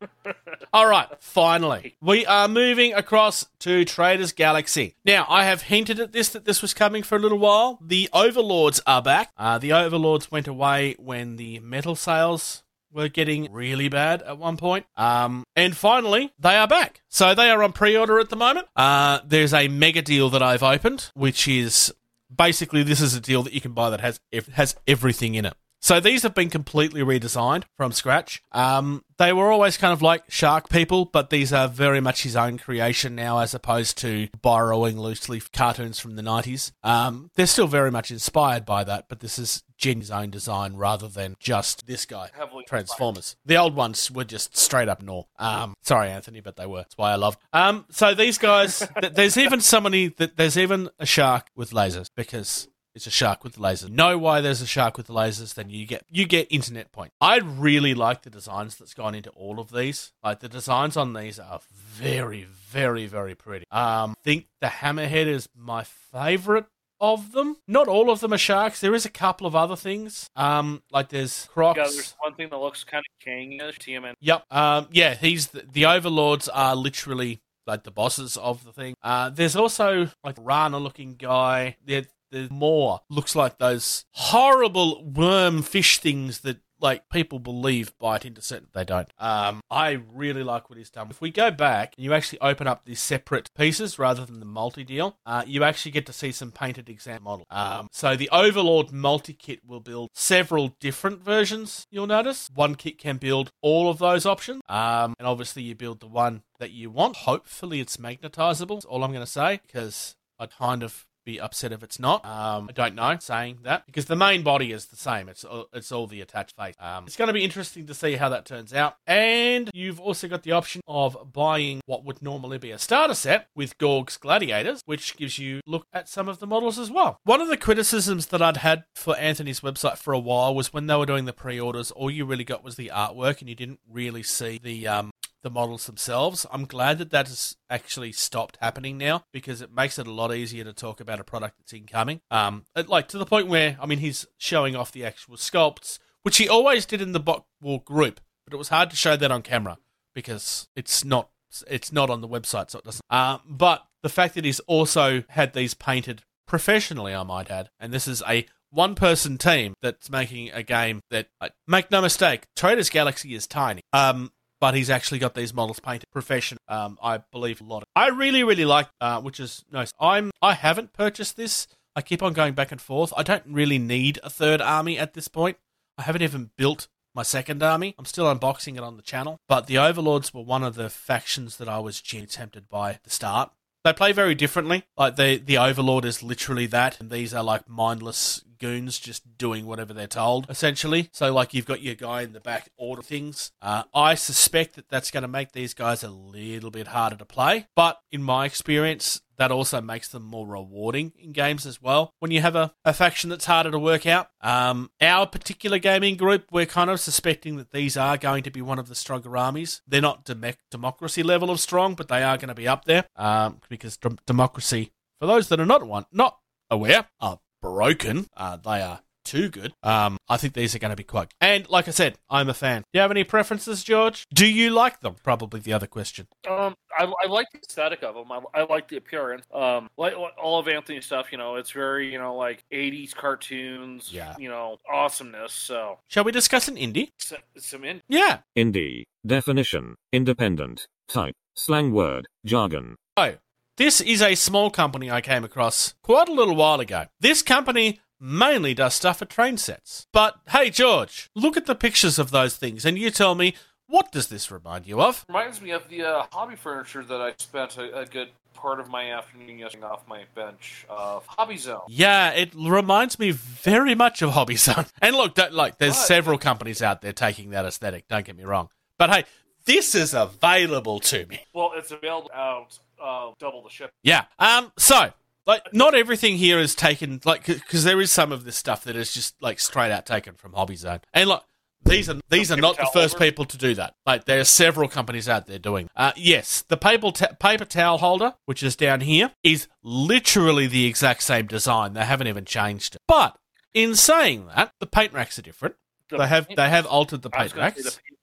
All right, finally, we are moving across to Traders Galaxy. Now, I have hinted at this that this was coming for a little while. The Overlords are back. Uh, the Overlords went away when the metal sales were getting really bad at one point. Um, and finally, they are back. So they are on pre-order at the moment. Uh, there's a mega deal that I've opened, which is basically this is a deal that you can buy that has has everything in it. So these have been completely redesigned from scratch. Um, they were always kind of like shark people, but these are very much his own creation now, as opposed to borrowing loosely cartoons from the nineties. Um, they're still very much inspired by that, but this is Jenny's own design rather than just this guy. Transformers. The old ones were just straight up no. Um, sorry, Anthony, but they were. That's why I love. Um, so these guys, th- there's even somebody that there's even a shark with lasers because it's a shark with lasers. Know why there's a shark with lasers? Then you get you get internet point. I really like the designs that's gone into all of these. Like the designs on these are very, very, very pretty. Um, think the hammerhead is my favorite of them. Not all of them are sharks. There is a couple of other things. Um, like there's crocs. Yeah, there's one thing that looks kind of Krang-ish. TMN. Yep. Um, yeah, he's the, the overlords are literally like the bosses of the thing. Uh, there's also like Rana looking guy. There, more looks like those horrible worm fish things that like people believe bite into certain they don't. Um, I really like what he's done. If we go back and you actually open up these separate pieces rather than the multi deal, uh, you actually get to see some painted exam model. Um, so the Overlord multi kit will build several different versions. You'll notice one kit can build all of those options, um, and obviously you build the one that you want. Hopefully it's magnetizable. That's all I'm going to say because I kind of be upset if it's not. Um, I don't know saying that because the main body is the same. It's all, it's all the attached face. Um, it's going to be interesting to see how that turns out. And you've also got the option of buying what would normally be a starter set with Gorg's Gladiators, which gives you look at some of the models as well. One of the criticisms that I'd had for Anthony's website for a while was when they were doing the pre-orders, all you really got was the artwork, and you didn't really see the um, the models themselves. I'm glad that that has actually stopped happening now because it makes it a lot easier to talk about a product that's incoming. Um, like to the point where I mean he's showing off the actual sculpts, which he always did in the bot war group, but it was hard to show that on camera because it's not it's not on the website, so it doesn't. Uh, but the fact that he's also had these painted professionally, I might add, and this is a one person team that's making a game that like, make no mistake, Traders Galaxy is tiny. Um, but he's actually got these models painted profession. Um, I believe a lot. Of, I really, really like, uh, which is nice. I'm I haven't purchased this. I keep on going back and forth. I don't really need a third army at this point. I haven't even built my second army. I'm still unboxing it on the channel. But the Overlords were one of the factions that I was tempted by at the start. They play very differently. Like the the Overlord is literally that, and these are like mindless goons just doing whatever they're told, essentially. So like you've got your guy in the back order things. Uh, I suspect that that's going to make these guys a little bit harder to play, but in my experience, that also makes them more rewarding in games as well. When you have a, a faction that's harder to work out, um, our particular gaming group, we're kind of suspecting that these are going to be one of the stronger armies. They're not dem- democracy level of strong, but they are going to be up there um, because dem- democracy, for those that are not one not aware, are broken. Uh, they are too good. Um, I think these are going to be quite. And like I said, I'm a fan. Do you have any preferences, George? Do you like them? Probably the other question. Um, I, I like the aesthetic of them. I, I like the appearance. Um, like, like all of Anthony's stuff, you know, it's very, you know, like '80s cartoons. Yeah. You know, awesomeness. So, Shall we discuss an indie? some, some in. Yeah. Indie. Definition. Independent. Type. Slang word. Jargon. Oh, this is a small company I came across quite a little while ago. This company mainly does stuff for train sets. But hey, George, look at the pictures of those things and you tell me what does this remind you of? Reminds me of the uh, hobby furniture that I spent a, a good part of my afternoon yesterday off my bench of Hobby Zone. Yeah, it reminds me very much of Hobby Zone. And look, like, there's several companies out there taking that aesthetic. Don't get me wrong. But hey, this is available to me. Well, it's available out uh, double the ship. Yeah. Um. So, like, not everything here is taken, like, because there is some of this stuff that is just like straight out taken from Hobby Zone, and like. These are these are not the first holder? people to do that. Like there are several companies out there doing. Uh, yes, the paper ta- paper towel holder, which is down here, is literally the exact same design. They haven't even changed it. But in saying that, the paint racks are different. The they have paint- they have altered the paint racks. the paintbrush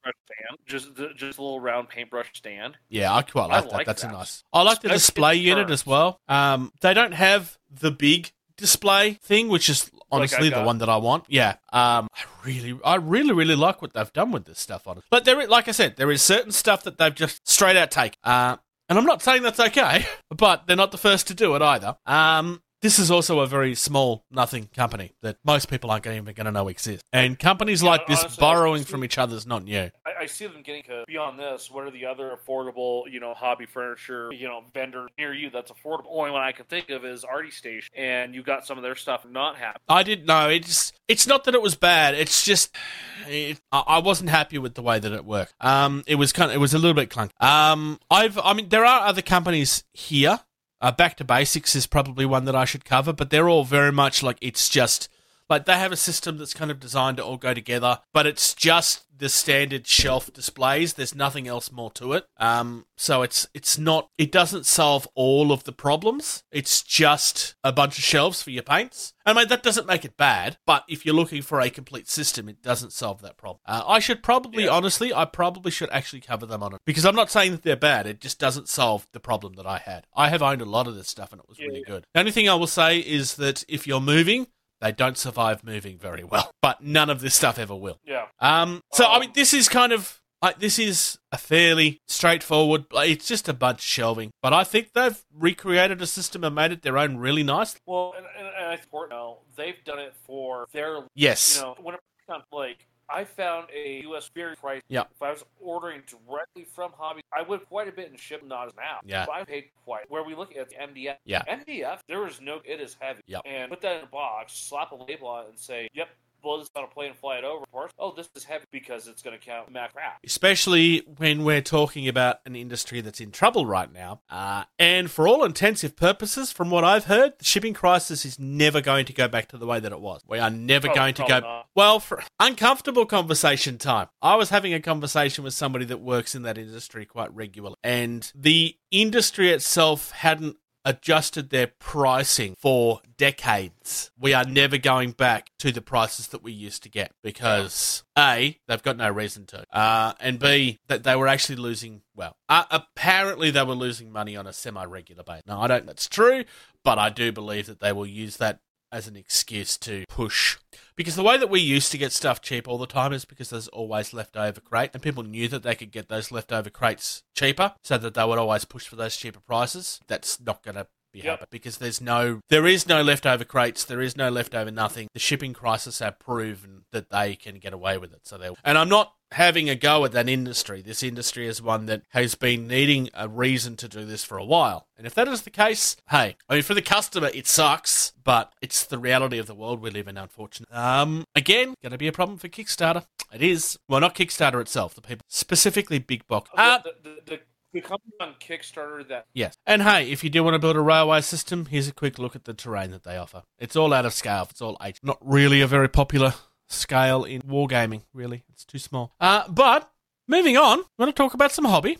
stand, just the, just a little round paintbrush stand. Yeah, I quite I like that. like That's that. a nice. I like the Especially display unit as well. Um, they don't have the big display thing, which is honestly the one that I want. Yeah. Um, I really, I really, really like what they've done with this stuff on it. But there, like I said, there is certain stuff that they've just straight out take. Uh, and I'm not saying that's okay, but they're not the first to do it either. Um, this is also a very small, nothing company that most people aren't even going to know exists. And companies like this honestly, borrowing from each other is not new. I, I see them getting to beyond this. What are the other affordable, you know, hobby furniture, you know, vendor near you that's affordable? Only one I can think of is Artie Station, and you got some of their stuff not happen. I didn't know. It's it's not that it was bad. It's just it, I I wasn't happy with the way that it worked. Um, it was kind of it was a little bit clunky. Um, I've I mean there are other companies here. Uh, Back to Basics is probably one that I should cover, but they're all very much like it's just like they have a system that's kind of designed to all go together, but it's just the standard shelf displays. There's nothing else more to it. Um, so it's it's not it doesn't solve all of the problems. It's just a bunch of shelves for your paints. I mean that doesn't make it bad, but if you're looking for a complete system, it doesn't solve that problem. Uh, I should probably, Yeah. honestly, I probably should actually cover them on it because I'm not saying that they're bad. It just doesn't solve the problem that I had. I have owned a lot of this stuff and it was Yeah, really good. The only thing I will say is that if you're moving. They don't survive moving very well, but none of this stuff ever will. Yeah. Um, so I Um, mean, this is kind of like this is a fairly straightforward. like, It's just a bunch of shelving, but I think they've recreated a system and made it their own really nice. Well, and, and, and I support know, they've done it for their, Yes. you know, when it comes like. I found a U.S. very price. Yeah. If I was ordering directly from Hobby, I would quite a bit in ship, not as now. Yeah. But I paid quite. Where we look at the MDF. Yeah. MDF, there is no. It is heavy. Yep. And put that in a box, slap a label on it, and say, "Yep, blow this on a plane and fly it over." Oh, this is heavy because it's going to count Mac wrap. Especially when we're talking about an industry that's in trouble right now. Uh, and for all intensive purposes, from what I've heard, the shipping crisis is never going to go back to the way that it was. We are never Oh, going to go. not. Well, for uncomfortable conversation time. I was having a conversation with somebody that works in that industry quite regularly, and the industry itself hadn't adjusted their pricing for decades. We are never going back to the prices that we used to get because A, they've got no reason to, uh, and B, that they were actually losing, well, uh, apparently they were losing money on a semi regular basis. Now, I don't that's true, but I do believe that they will use that as an excuse to push. Because the way that we used to get stuff cheap all the time is because there's always leftover crate, and people knew that they could get those leftover crates cheaper, so that they would always push for those cheaper prices. That's not going to be Yep. happening because there's no, there is no leftover crates, there is no leftover nothing. The shipping crisis have proven that they can get away with it. So they, and I'm not having a go at that industry. This industry is one that has been needing a reason to do this for a while. And if that is the case, hey, I mean, for the customer, it sucks, but it's the reality of the world we live in, unfortunately. Um, again, going to be a problem for Kickstarter. It is. Well, not Kickstarter itself, the people, specifically Big Box. Uh, the, the, the, the company on Kickstarter that Yes. And hey, if you do want to build a railway system, here's a quick look at the terrain that they offer. It's all out of scale. It's all H. Not really a very popular scale in wargaming, really. It's too small. Uh, but moving on, we want to talk about some hobby.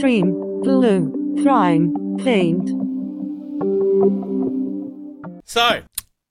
Cream, glue, prime, paint. So,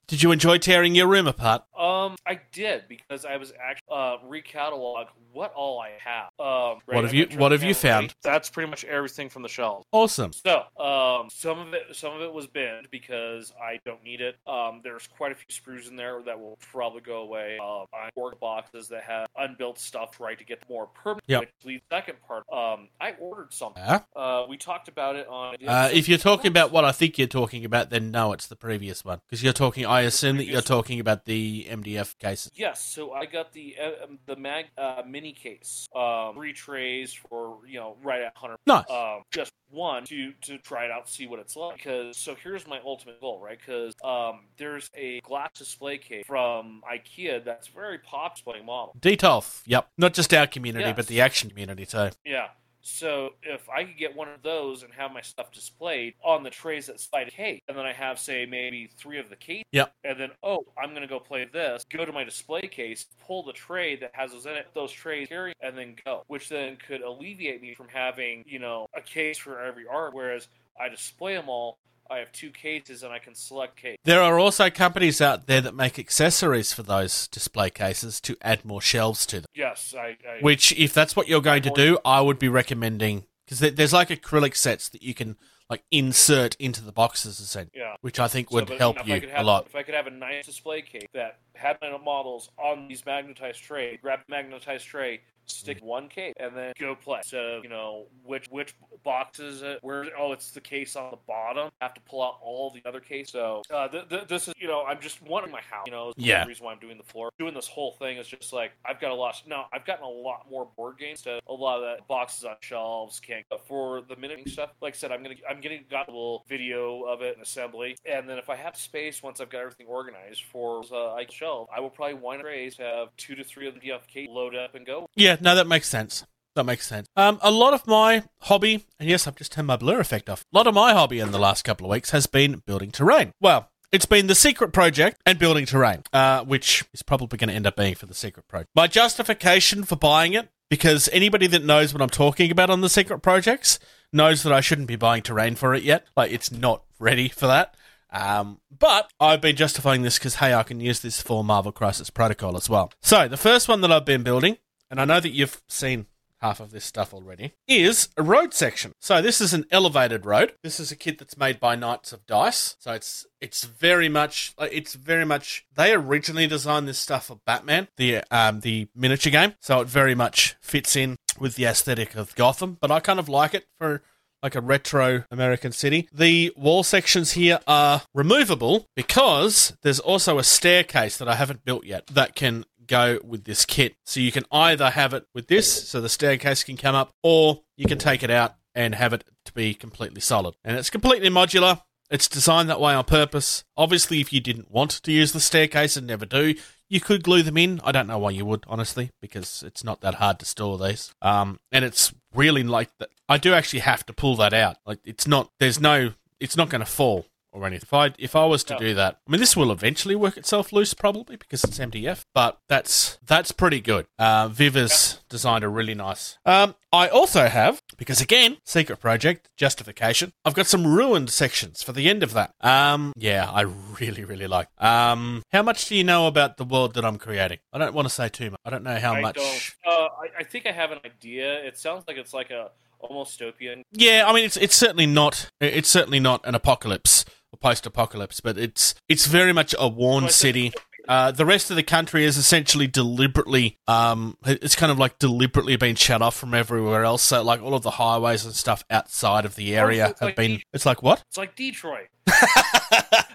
did you enjoy tearing your room apart? Um, I did because I was actually uh recatalog what all I have. Um, What have you- what have you found? That's pretty much everything from the shelves. Awesome. So, um, some of it, some of it was binned because I don't need it. Um, there's quite a few screws in there that will probably go away. Um, I ordered boxes that have unbuilt stuff, right, to get more permanent. Yeah. Leads second part. Um, I ordered something. Yeah. Uh, we talked about it on. Uh, if you're talking about what I think you're talking about, then no, it's the previous one. Because you're talking, I assume that you're talking about the MDF cases. Yes, so I got the uh, um, the mag uh, mini case, um, three trays for you know right at hundred. Nice. Um, just one to to try it out, see what it's like. Because so here's my ultimate goal, right? Because um, there's a glass display case from IKEA that's very pop display model. Detolf. Yep. Not just our community, Yes. but the action community too. Yeah. So if I could get one of those and have my stuff displayed on the trays that slide a case, and then I have say maybe three of the case, Yep. and then oh, I'm gonna go play this. Go to my display case, pull the tray that has those in it, those trays carry, and then go. Which then could alleviate me from having you know a case for every art. Whereas I display them all, I have two cases and I can select case. There are also companies out there that make accessories for those display cases to add more shelves to them. Yes, I. I Which, if that's what you're going to do, I would be recommending because there's like acrylic sets that you can like insert into the boxes, essentially, yeah. which I think would but, help you could a lot. If I could have a nice display case that had my models on these magnetized tray, grab the magnetized tray, stick one case, and then go play. So you know which which box is it? Where? Oh, it's the case on the bottom. I have to pull out all the other case. So uh, th- th- this is you know I'm just wanting my house. You know, Yeah. The reason why I'm doing the floor, doing this whole thing is just like I've got a lot. Now I've gotten a lot more board games. So a lot of that boxes on shelves can't. But for the minute stuff, like I said, I'm gonna I'm getting got a little video of it and assembly, and then if I have space once I've got everything organized for uh, I shelf, I will probably wind up have two to three of the DFK load up and go. Yeah, no, that makes sense. That makes sense. Um, a lot of my hobby, and yes, I've just turned my blur effect off. A lot of my hobby in the last couple of weeks has been building terrain. Well, it's been the secret project and building terrain, uh, which is probably going to end up being for the secret project. My justification for buying it, because anybody that knows what I'm talking about on the secret projects knows that I shouldn't be buying terrain for it yet. Like, it's not ready for that. Um, but I've been justifying this because, hey, I can use this for Marvel Crisis Protocol as well. So, the first one that I've been building, and I know that you've seen half of this stuff already, is a road section. So, this is an elevated road. This is a kit that's made by Knights of Dice. So, it's it's very much it's very much they originally designed this stuff for Batman, the um the miniature game. So, it very much fits in with the aesthetic of Gotham, but I kind of like it for like a retro American city. The wall sections here are removable because there's also a staircase that I haven't built yet that can go with this kit. So you can either have it with this, so the staircase can come up, or you can take it out and have it to be completely solid. And it's completely modular. It's designed that way on purpose. Obviously, if you didn't want to use the staircase and never do, you could glue them in. I don't know why you would, honestly, because it's not that hard to store these. Um, and it's really like that. I do actually have to pull that out. Like it's not. There's no. It's not going to fall or anything. If I if I was to No. do that, I mean, this will eventually work itself loose probably because it's MDF. But that's that's pretty good. Uh, Viv has designed a really nice. Um, I also have because again, secret project justification. I've got some ruined sections for the end of that. Um, yeah, I really really like. Um, how much do you know about the world that I'm creating? I don't want to say too much. I don't know how I much. Uh, I, I think I have an idea. It sounds like it's like a almost dystopian. Yeah, I mean it's it's certainly not it's certainly not an apocalypse or post-apocalypse, but it's it's very much a worn Well, it's a- city. Uh, the rest of the country is essentially deliberately, um, it's kind of like deliberately been shut off from everywhere else. So, like all of the highways and stuff outside of the area have like been. the- It's like what? It's like Detroit.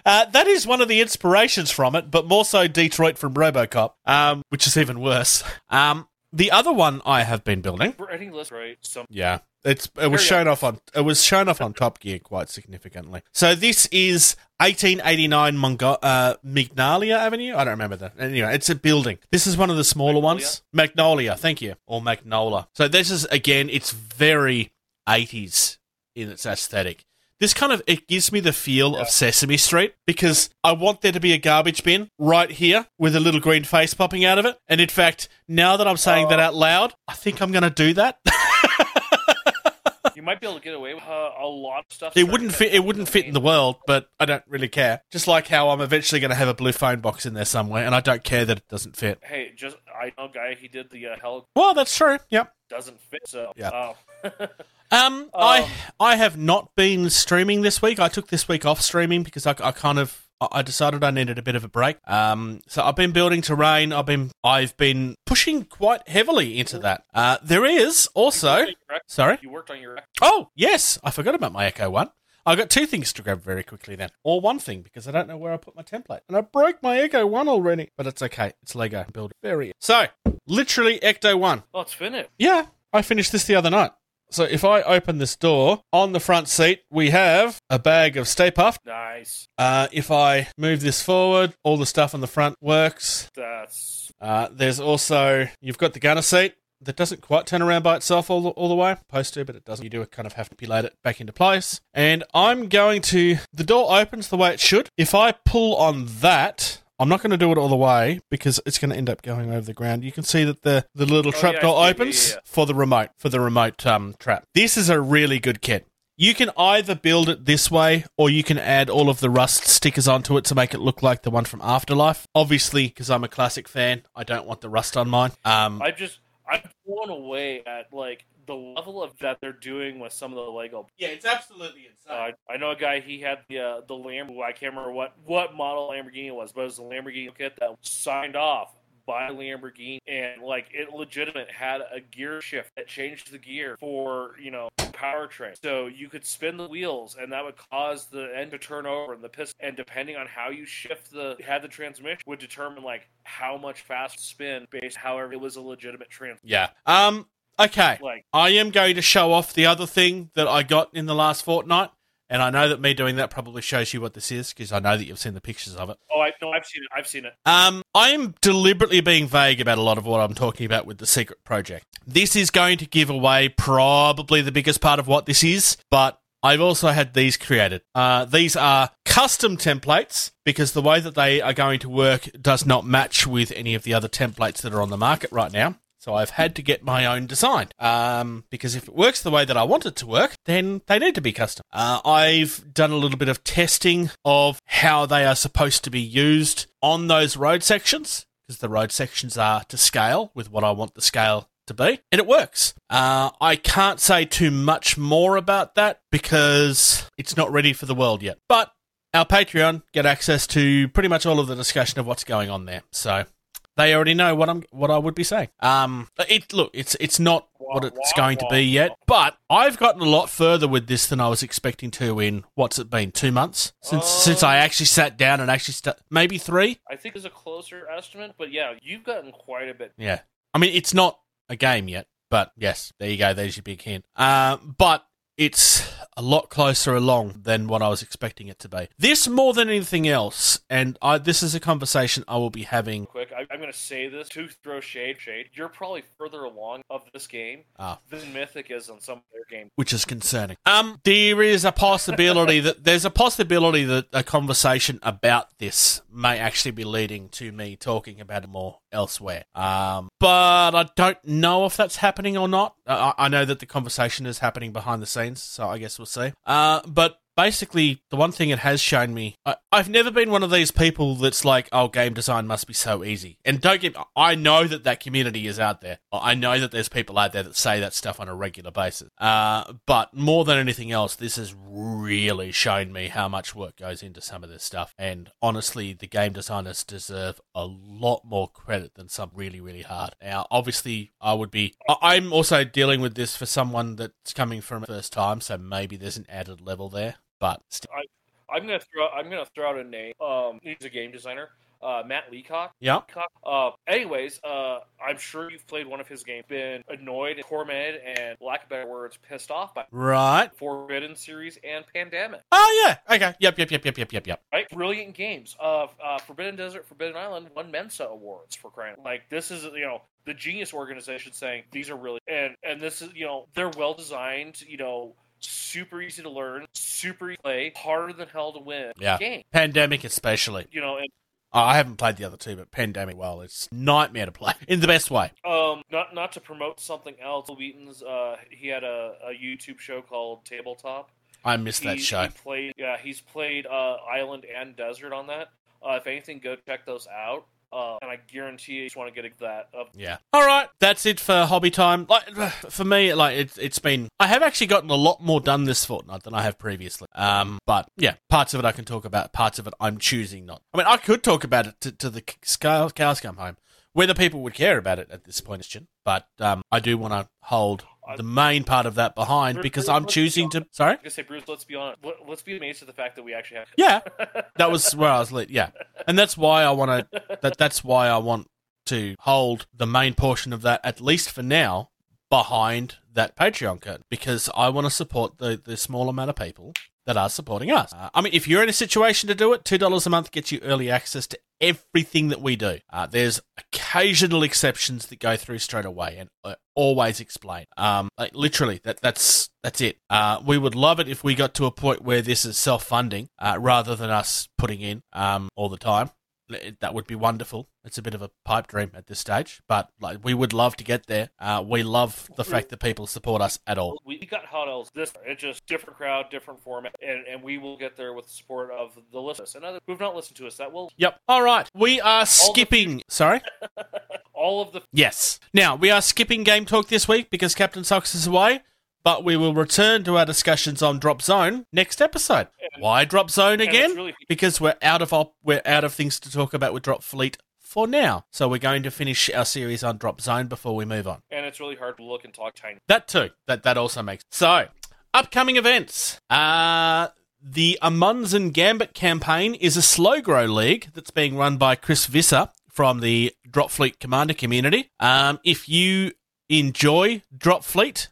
uh, that is one of the inspirations from it, but more so Detroit from RoboCop, um, which is even worse. Um, the other one I have been building. For any list, right? Some Yeah, it's it was shown off on it was shown off on Top Gear quite significantly. So this is 1889 Mongo- uh, Magnolia Avenue. I don't remember that. Anyway, it's a building. This is one of the smaller Magnolia? ones. Magnolia, thank you, or Magnola. So this is again, it's very 80s in its aesthetic. This kind of it gives me the feel of Sesame Street because I want there to be a garbage bin right here with a little green face popping out of it. And in fact, now that I'm saying that out loud, I think I'm going to do that. you might be able to get away with uh, a lot of stuff. It wouldn't fit. It wouldn't fit in the world, but I don't really care. Just like how I'm eventually going to have a blue phone box in there somewhere, and I don't care that it doesn't fit. Hey, just I know a guy. He did the uh, hell Well, that's true. Yep. doesn't fit. So Yeah. uh, Um, I I have not been streaming this week. I took this week off streaming because I, I kind of I decided I needed a bit of a break. Um, so I've been building terrain. I've been I've been pushing quite heavily into that. Uh, there is also sorry. you worked on your Oh yes, I forgot about my Ecto One. I got two things to grab very quickly then, or one thing because I don't know where I put my template, and I broke my Ecto One already. But it's okay. It's Lego. Build. Very so literally Ecto One. Oh, it's finished. Yeah, I finished this the other night. So if I open this door, on the front seat we have a bag of Stay Puft. Nice. Uh, if I move this forward, all the stuff on the front works. That's Uh, there's also you've got the gunner seat that doesn't quite turn around by itself all the, all the way. Supposed to, but it doesn't. You do kind of have to pilate it back into place. And I'm going to. The door opens the way it should. If I pull on that. I'm not going to do it all the way because it's going to end up going over the ground. You can see that the, the little Oh, trap yeah, door opens yeah, yeah. for the remote for the remote um, trap. This is a really good kit. You can either build it this way or you can add all of the rust stickers onto it to make it look like the one from Afterlife. Obviously, because I'm a classic fan, I don't want the rust on mine. Um, I just I'm blown away at like the level of that they're doing with some of the Lego. yeah, it's absolutely Uh, I, I know a guy. He had the uh, the Lamb. I can't remember what what model Lamborghini it was, but it was a Lamborghini kit that was signed off by Lamborghini and like it legitimate had a gear shift that changed the gear for you know powertrain. So you could spin the wheels and that would cause the end to turn over and the piston. And depending on how you shift the had the transmission would determine like how much fast spin based. However, it was a legitimate trans. Yeah. Um. Okay. Like I am going to show off the other thing that I got in the last fortnight, and I know that me doing that probably shows you what this is because I know that you've seen the pictures of it. oh, I no, I've seen it. I've seen it. Um, I am deliberately being vague about a lot of what I'm talking about with the secret project. This is going to give away probably the biggest part of what this is, but I've also had these created. Uh, these are custom templates because the way that they are going to work does not match with any of the other templates that are on the market right now. So I've had to get my own design Um, because if it works the way that I want it to work, then they need to be custom. Uh, I've done a little bit of testing of how they are supposed to be used on those road sections because the road sections are to scale with what I want the scale to be, and it works. Uh, I can't say too much more about that because it's not ready for the world yet. But our Patreon get access to pretty much all of the discussion of what's going on there. So they already know what I'm what I would be saying. Um, it look, it's it's not what it's going to be yet, but I've gotten a lot further with this than I was expecting to. In what's it been? Two months since since I actually sat down and actually sta maybe three. I think is a closer estimate, but yeah, you've gotten quite a bit. Yeah, I mean it's not a game yet, but yes, there you go. There's your big hint. Uh, but it's a lot closer along than what I was expecting it to be. This more than anything else, and I, this is a conversation I will be having. Quick, I, I'm going to say this to throw shade. Shade, you're probably further along of this game Ah. than Mythic is on some of their games. which is concerning. Um, there is a possibility that there's a possibility that a conversation about this may actually be leading to me talking about it more elsewhere. Um, but I don't know if that's happening or not. I, I know that the conversation is happening behind the scenes, so I guess we'll see. Uh, but basically, the one thing it has shown me, I, I've never been one of these people that's like, oh, game design must be so easy. And don't get, I know that that community is out there. I know that there's people out there that say that stuff on a regular basis. Uh, but more than anything else, this has really shown me how much work goes into some of this stuff. And honestly, the game designers deserve a lot more credit than some really, really hard. Now, obviously, I would be, I'm also dealing with this for someone that's coming from first time, so maybe there's an added level there. But still, I'm gonna throw. I'm gonna throw out a name. Um, he's a game designer. Uh, Matt Leacock. yeah. Uh, anyways, uh, I'm sure you've played one of his games, been annoyed, and tormented, and lack of better words, pissed off by Right. Forbidden series and Pandemic. Oh yeah. Okay. Yep. Yep. Yep. Yep. Yep. Yep. Yep. Right, brilliant games. Uh, uh, Forbidden Desert, Forbidden Island won Mensa awards for crying. Like this is you know the genius organization saying these are really and and this is you know they're well designed. You know, super easy to learn, super easy to play, harder than hell to win. Yeah. game. Pandemic especially. You know, and Oh, I haven't played the other two, but Pandemic, well, it's nightmare to play in the best way. Um, not not to promote something else. Wheaton's uh, he had a, a YouTube show called Tabletop. I missed that show. He played, yeah, he's played uh, Island and Desert on that. Uh, if anything, go check those out. Uh, and I guarantee you just want to get that. up. Yeah. All right, that's it for hobby time. Like for me, like it, it's been. I have actually gotten a lot more done this fortnight than I have previously. Um, but yeah, parts of it I can talk about. Parts of it I'm choosing not. I mean, I could talk about it to, to the cows come home. Whether people would care about it at this point. But um, I do want to hold the main part of that behind because I'm choosing to. Sorry. I was gonna say, Bruce, let's be honest. Let, let's be amazed at the fact that we actually have. Yeah, that was where I was lit. Yeah, and that's why I want to. That that's why I want to hold the main portion of that at least for now behind that Patreon curtain because I want to support the the small amount of people that are supporting us. Uh, I mean, if you're in a situation to do it, two dollars a month gets you early access to everything that we do. Uh, there's occasional exceptions that go through straight away, and always explain. Um, like literally, that that's that's it. Uh, we would love it if we got to a point where this is self funding uh, rather than us putting in um, all the time. That would be wonderful. It's a bit of a pipe dream at this stage, but like we would love to get there. Uh, we love the fact that people support us at all. We got hot else this. It's just different crowd, different format, and, and we will get there with the support of the listeners and others who've not listened to us. That will Yep. All right. We are skipping. Sorry. all of the Yes. Now, we are skipping Game Talk this week because Captain Sox is away, but we will return to our discussions on Drop Zone next episode. Why Drop Zone again? really Because we're out of op- we're out of things to talk about with Drop Fleet for now. So we're going to finish our series on Drop Zone before we move on. And it's really hard to look and talk tiny. That too. That that also makes so. Upcoming events. Uh the Amuns and Gambit campaign is a slow grow league that's being run by Chris Visser from the Drop Fleet Commander community. Um, if you enjoy Drop Fleet,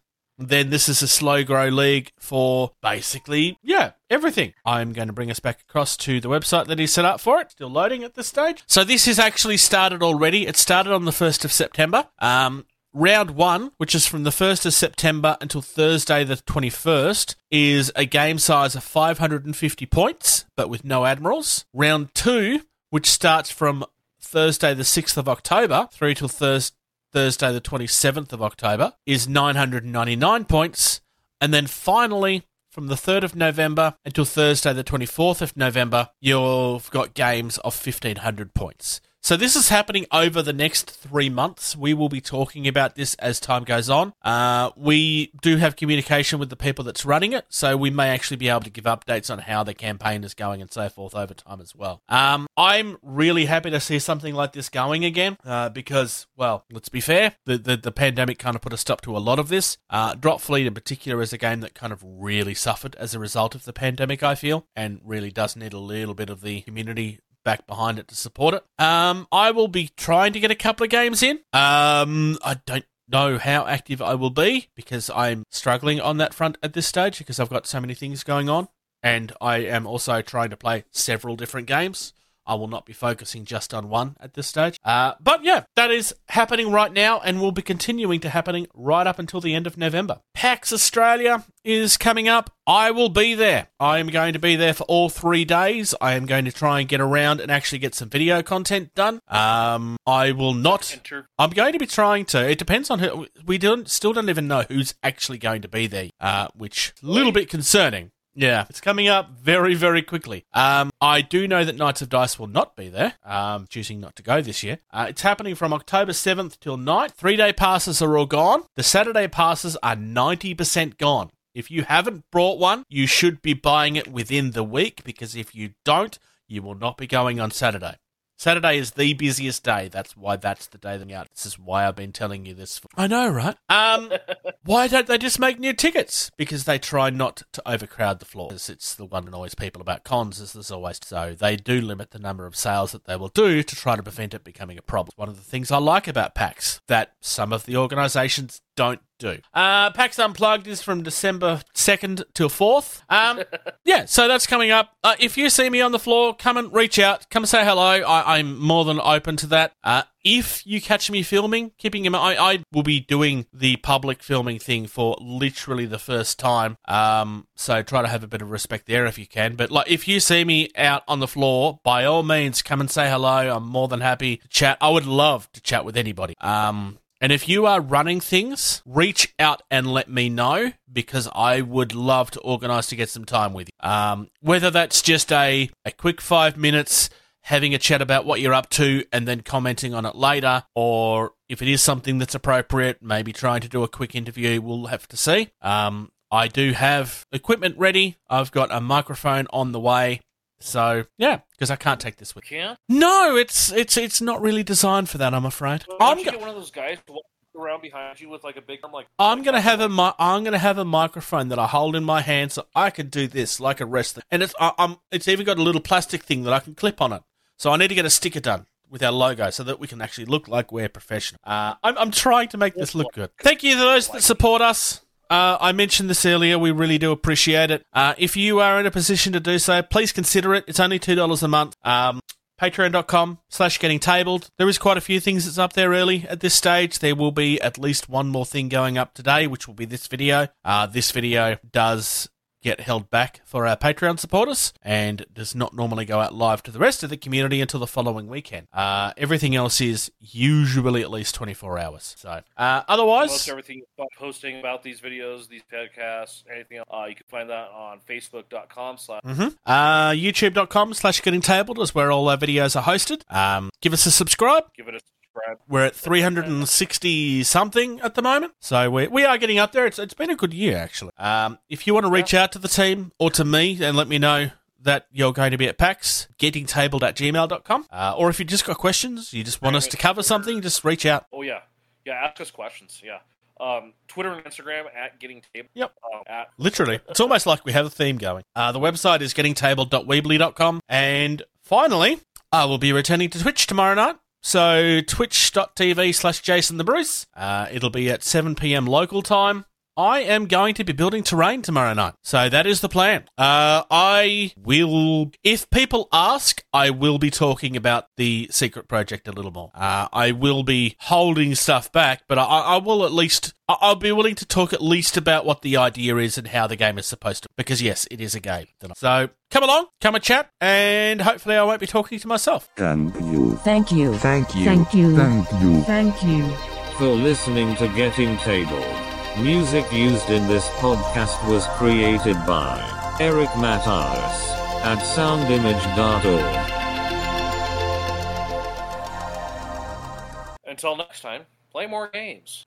then this is a slow grow league for basically, yeah, everything. I'm going to bring us back across to the website that he set up for it. Still loading at this stage. So this has actually started already. It started on the 1st of September. Um, Round one, which is from the 1st of September until Thursday the 21st, is a game size of 550 points, but with no admirals. Round two, which starts from Thursday the 6th of October through till Thurs Thursday the 27th of October, is 999 points. And then finally, from the 3rd of November until Thursday the 24th of November, you've got games of 1500 points. So this is happening over the next three months. We will be talking about this as time goes on. Uh, we do have communication with the people that's running it, so we may actually be able to give updates on how the campaign is going and so forth over time as well. Um, I'm really happy to see something like this going again uh, because, well, let's be fair, the, the, the pandemic kind of put a stop to a lot of this. Uh, Drop Fleet in particular is a game that kind of really suffered as a result of the pandemic, I feel, and really does need a little bit of the community back behind it to support it. Um, I will be trying to get a couple of games in. Um, I don't know how active I will be because I'm struggling on that front at this stage because I've got so many things going on, and I am also trying to play several different games. I will not be focusing just on one at this stage. Uh, but yeah, that is happening right now and will be continuing to happening right up until the end of November. PAX Australia is coming up. I will be there. I am going to be there for all three days. I am going to try and get around and actually get some video content done. Um, I will not. Enter. I'm going to be trying to. It depends on who. We don't still don't even know who's actually going to be there, uh, which a little bit concerning. Yeah, it's coming up very, very quickly. Um, I do know that Knights of Dice will not be there, um, choosing not to go this year. Uh, it's happening from October 7th till 9th. Three day passes are all gone. The Saturday passes are 90% gone. If you haven't brought one, you should be buying it within the week because if you don't, you will not be going on Saturday. Saturday is the busiest day. That's why that's the day that out. This is why I've been telling you this. For- I know, right? Um, why don't they just make new tickets? Because they try not to overcrowd the floors. It's the one that annoys people about cons, as there's always so they do limit the number of sales that they will do to try to prevent it becoming a problem. One of the things I like about PAX that some of the organisations don't do. Uh, PAX Unplugged is from December 2nd till 4th. Um, yeah, so that's coming up. Uh, if you see me on the floor, come and reach out. Come say hello. I, I'm more than open to that. Uh, if you catch me filming, keeping him, I, I will be doing the public filming thing for literally the first time. Um, so try to have a bit of respect there if you can. But like, if you see me out on the floor, by all means, come and say hello. I'm more than happy to chat. I would love to chat with anybody. Um, and if you are running things, reach out and let me know because I would love to organise to get some time with you. Um, whether that's just a, a quick five minutes having a chat about what you're up to and then commenting on it later, or if it is something that's appropriate, maybe trying to do a quick interview, we'll have to see. Um, I do have equipment ready. I've got a microphone on the way. So yeah, because I can't take this with. Can't. No, it's it's it's not really designed for that. I'm afraid. Why I'm don't you go- get one of those guys around behind you with like a big arm, like I'm gonna have a mi- I'm gonna have a microphone that I hold in my hand so I can do this like a wrestler, and it's I, I'm it's even got a little plastic thing that I can clip on it. So I need to get a sticker done with our logo so that we can actually look like we're professional. Uh, I'm I'm trying to make this look good. Thank you to those that support us. Uh, I mentioned this earlier. We really do appreciate it. Uh, if you are in a position to do so, please consider it. It's only two dollars a month. Um, Patreon.com slash getting tabled. There is quite a few things that's up there early at this stage. There will be at least one more thing going up today, which will be this video. Uh, this video does get held back for our Patreon supporters and does not normally go out live to the rest of the community until the following weekend. Uh, everything else is usually at least 24 hours. So, uh, otherwise, most everything about posting about these videos, these podcasts, anything else. Uh, you can find that on Facebook.com slash hmm Uh, YouTube.com slash getting tabled is where all our videos are hosted. Um, give us a subscribe. give it a subscribe. We're at 360 something at the moment. So we, we are getting up there. It's, it's been a good year, actually. Um, if you want to reach out to the team or to me and let me know that you're going to be at PAX, gettingtabled at gmail.com. Uh, or if you just got questions, you just want us to cover something, just reach out. Oh yeah, yeah. Ask us questions. Yeah. Um, Twitter and Instagram at Getting Table. Yep. Um, at Literally. It's almost like we have a theme going. Uh, the website is gettingtabled.weebly.com. And finally, I will be returning to Twitch tomorrow night. So twitch.tv slash Jason the Bruce. Uh, it'll be at 7 p.m. local time. I am going to be building terrain tomorrow night. So that is the plan. Uh, I will, if people ask, I will be talking about the secret project a little more. Uh, I will be holding stuff back, but I, I will at least, I- I'll be willing to talk at least about what the idea is and how the game is supposed to, because yes, it is a game. So come along, come and chat, and hopefully I won't be talking to myself. Thank you. Thank you. Thank you. Thank you. Thank you. Thank you. For listening to Getting Table. Music used in this podcast was created by Eric Matthews at soundimage.org. until next time, play more games.